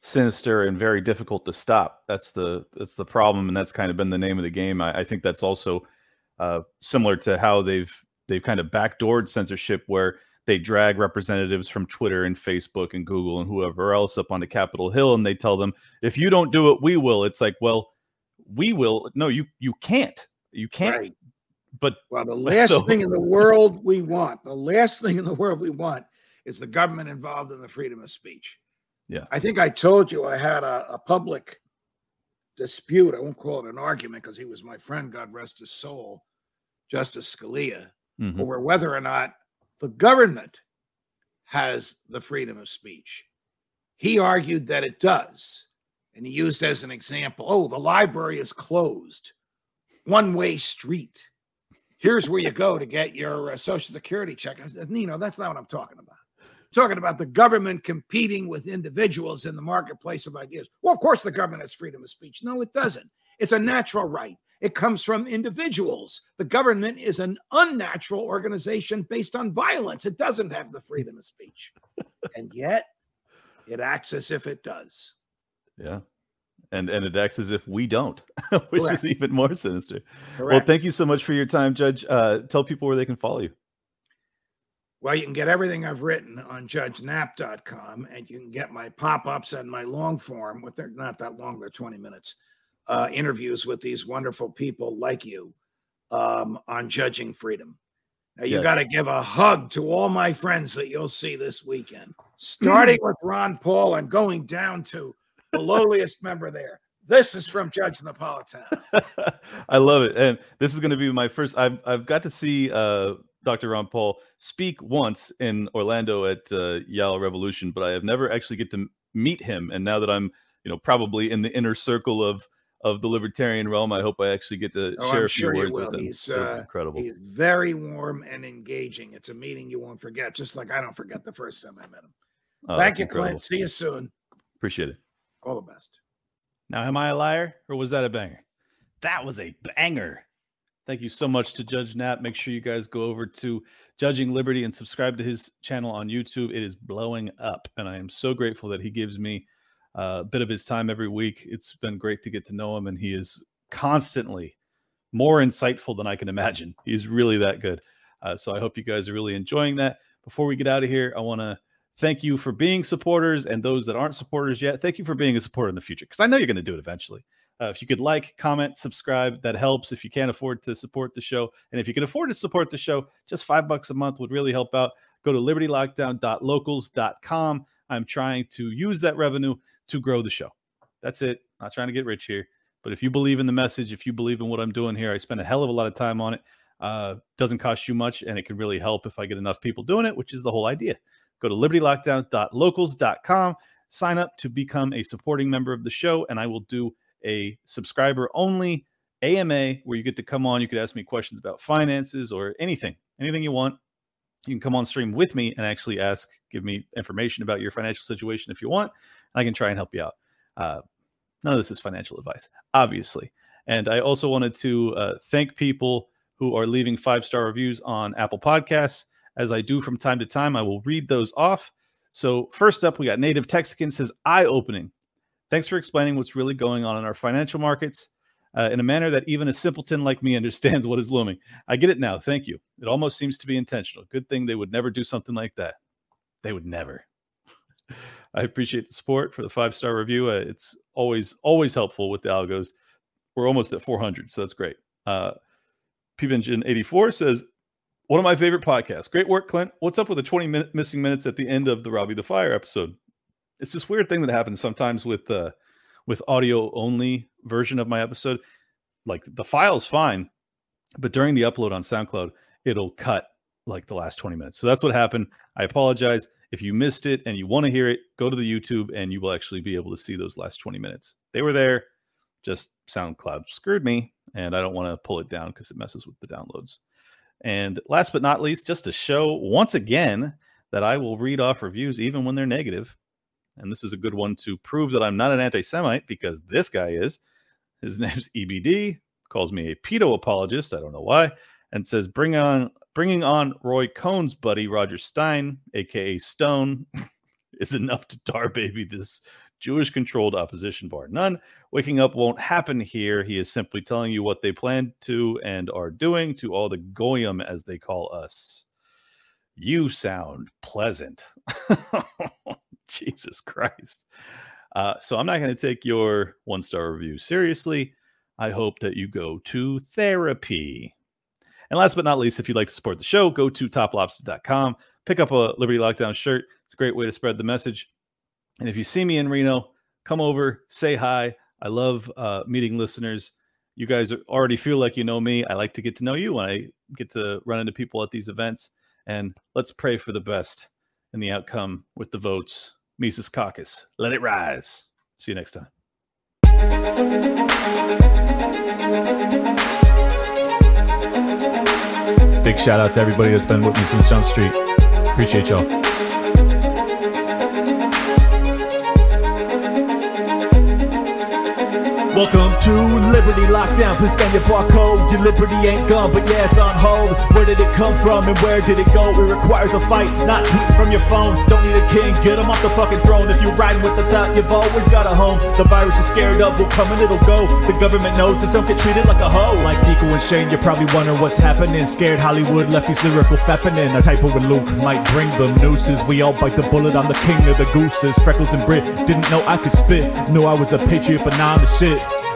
sinister and very difficult to stop. That's the that's the problem, and that's kind of been the name of the game. I, I think that's also uh, similar to how they've they've kind of backdoored censorship, where they drag representatives from Twitter and Facebook and Google and whoever else up onto Capitol Hill, and they tell them, "If you don't do it, we will." It's like, well, we will. No, you you can't. You can't. Right. But Well, the last so- thing in the world we want, the last thing in the world we want is the government involved in the freedom of speech. Yeah. I think I told you I had a, a public dispute. I won't call it an argument because he was my friend, God rest his soul, Justice Scalia, Mhm. over whether or not the government has the freedom of speech. He argued that it does. And he used as an example oh, the library is closed, one way street. Here's where you go to get your uh, Social Security check. I said, Nino, that's not what I'm talking about. Talking about the government competing with individuals in the marketplace of ideas. Well, of course, the government has freedom of speech. No, it doesn't. It's a natural right. It comes from individuals. The government is an unnatural organization based on violence. It doesn't have the freedom of speech. and yet, it acts as if it does. Yeah. And and it acts as if we don't, which Correct. is even more sinister. Well, thank you so much for your time, Judge. Uh, tell people where they can follow you. Well, you can get everything I've written on judgenap.com, and you can get my pop ups and my long form, with they're not that long, they're 20 minutes, uh, interviews with these wonderful people like you um, on Judging Freedom. Now, you Yes. got to give a hug to all my friends that you'll see this weekend, starting with Ron Paul and going down to the lowliest member there. This is from Judge Napolitano. I love it, and this is going to be my first. I've I've got to see uh, Dr. Ron Paul speak once in Orlando at uh, Yale Revolution, but I have never actually get to meet him. And now that I'm, you know, probably in the inner circle of of the libertarian realm, I hope I actually get to Oh, share I'm a few sure words with him. He's, uh, incredible. He's very warm and engaging. It's a meeting you won't forget, just like I don't forget the first time I met him. Oh, Thank you, incredible. Clint. See you soon. Appreciate it. All the best. Now, am I a liar or was that a banger? That was a banger. Thank you so much to Judge Nap. Make sure you guys go over to Judging Liberty and subscribe to his channel on YouTube. It is blowing up, and I am so grateful that he gives me uh, a bit of his time every week. It's been great to get to know him, and he is constantly more insightful than I can imagine. He's really that good. Uh, so I hope you guys are really enjoying that. Before we get out of here, I want to thank you for being supporters and those that aren't supporters yet. Thank you for being a supporter in the future because I know you're going to do it eventually. Uh, if you could like, comment, subscribe, that helps. If you can't afford to support the show, and if you can afford to support the show, just five bucks a month would really help out. Go to libertylockdown.locals.com. I'm trying to use that revenue to grow the show. That's it. Not trying to get rich here. But if you believe in the message, if you believe in what I'm doing here, I spend a hell of a lot of time on it. Uh, doesn't cost you much, and it can really help if I get enough people doing it, which is the whole idea. Go to libertylockdown.locals.com, sign up to become a supporting member of the show, and I will do a subscriber only AMA where you get to come on. You could ask me questions about finances or anything, anything you want. You can come on stream with me and actually ask, give me information about your financial situation if you want. And I can try and help you out. Uh, none of this is financial advice, obviously. And I also wanted to uh, thank people who are leaving five star reviews on Apple Podcasts. As I do from time to time, I will read those off. So, first up, we got Native Texican says, eye opening. Thanks for explaining what's really going on in our financial markets uh, in a manner that even a simpleton like me understands what is looming. I get it now. Thank you. It almost seems to be intentional. Good thing they would never do something like that. They would never. I appreciate the support for the five star review. Uh, it's always always helpful with the algos. We're almost at 400, so that's great. Uh, Engine 84 says, "One of my favorite podcasts. Great work, Clint. What's up with the 20 minute missing minutes at the end of the Robbie the Fire episode? It's this weird thing that happens sometimes with uh, with audio only version of my episode. Like the file's fine, but during the upload on SoundCloud, it'll cut like the last 20 minutes. So that's what happened. I apologize. If you missed it and you want to hear it, go to the YouTube and you will actually be able to see those last 20 minutes. They were there, just SoundCloud screwed me, and I don't want to pull it down because it messes with the downloads. And last but not least, just to show once again that I will read off reviews even when they're negative. And this is a good one to prove that I'm not an anti Semite because this guy is. His name's EBD, calls me a pedo apologist. I don't know why. And says, bring on bringing on Roy Cohn's buddy Roger Stein, aka Stone, is enough to tar baby this Jewish controlled opposition bar none. Waking up won't happen here. He is simply telling you what they plan to and are doing to all the goyim, as they call us. You sound pleasant. Jesus Christ. Uh, so I'm not going to take your one star review seriously. I hope that you go to therapy. And last but not least, if you'd like to support the show, go to toplobster.com, pick up a Liberty Lockdown shirt. It's a great way to spread the message. And if you see me in Reno, come over, say hi. I love uh, meeting listeners. You guys already feel like you know me. I like to get to know you when I get to run into people at these events. And let's pray for the best in the outcome with the votes. Mises Caucus, let it rise. See you next time. Big shout out to everybody that's been with me since Jump Street. Appreciate y'all. Welcome to Liberty Lockdown. Please scan your barcode. Your liberty ain't gone, but yeah, it's on hold. Where did it come from and where did it go? It requires a fight, not tweeting from your phone. Don't need a king, get him off the fucking throne. If you're riding with the thought, you've always got a home. The virus you're scared of will come and it'll go. The government knows, just don't get treated like a hoe. Like Nico and Shane, you're probably wondering what's happening. Scared Hollywood left these lyrical fappening. A typo with Luke might bring them nooses. We all bite the bullet, I'm the king of the gooses. Freckles and Brit didn't know I could spit. Knew I was a patriot, but now I'm the shit. Thank you.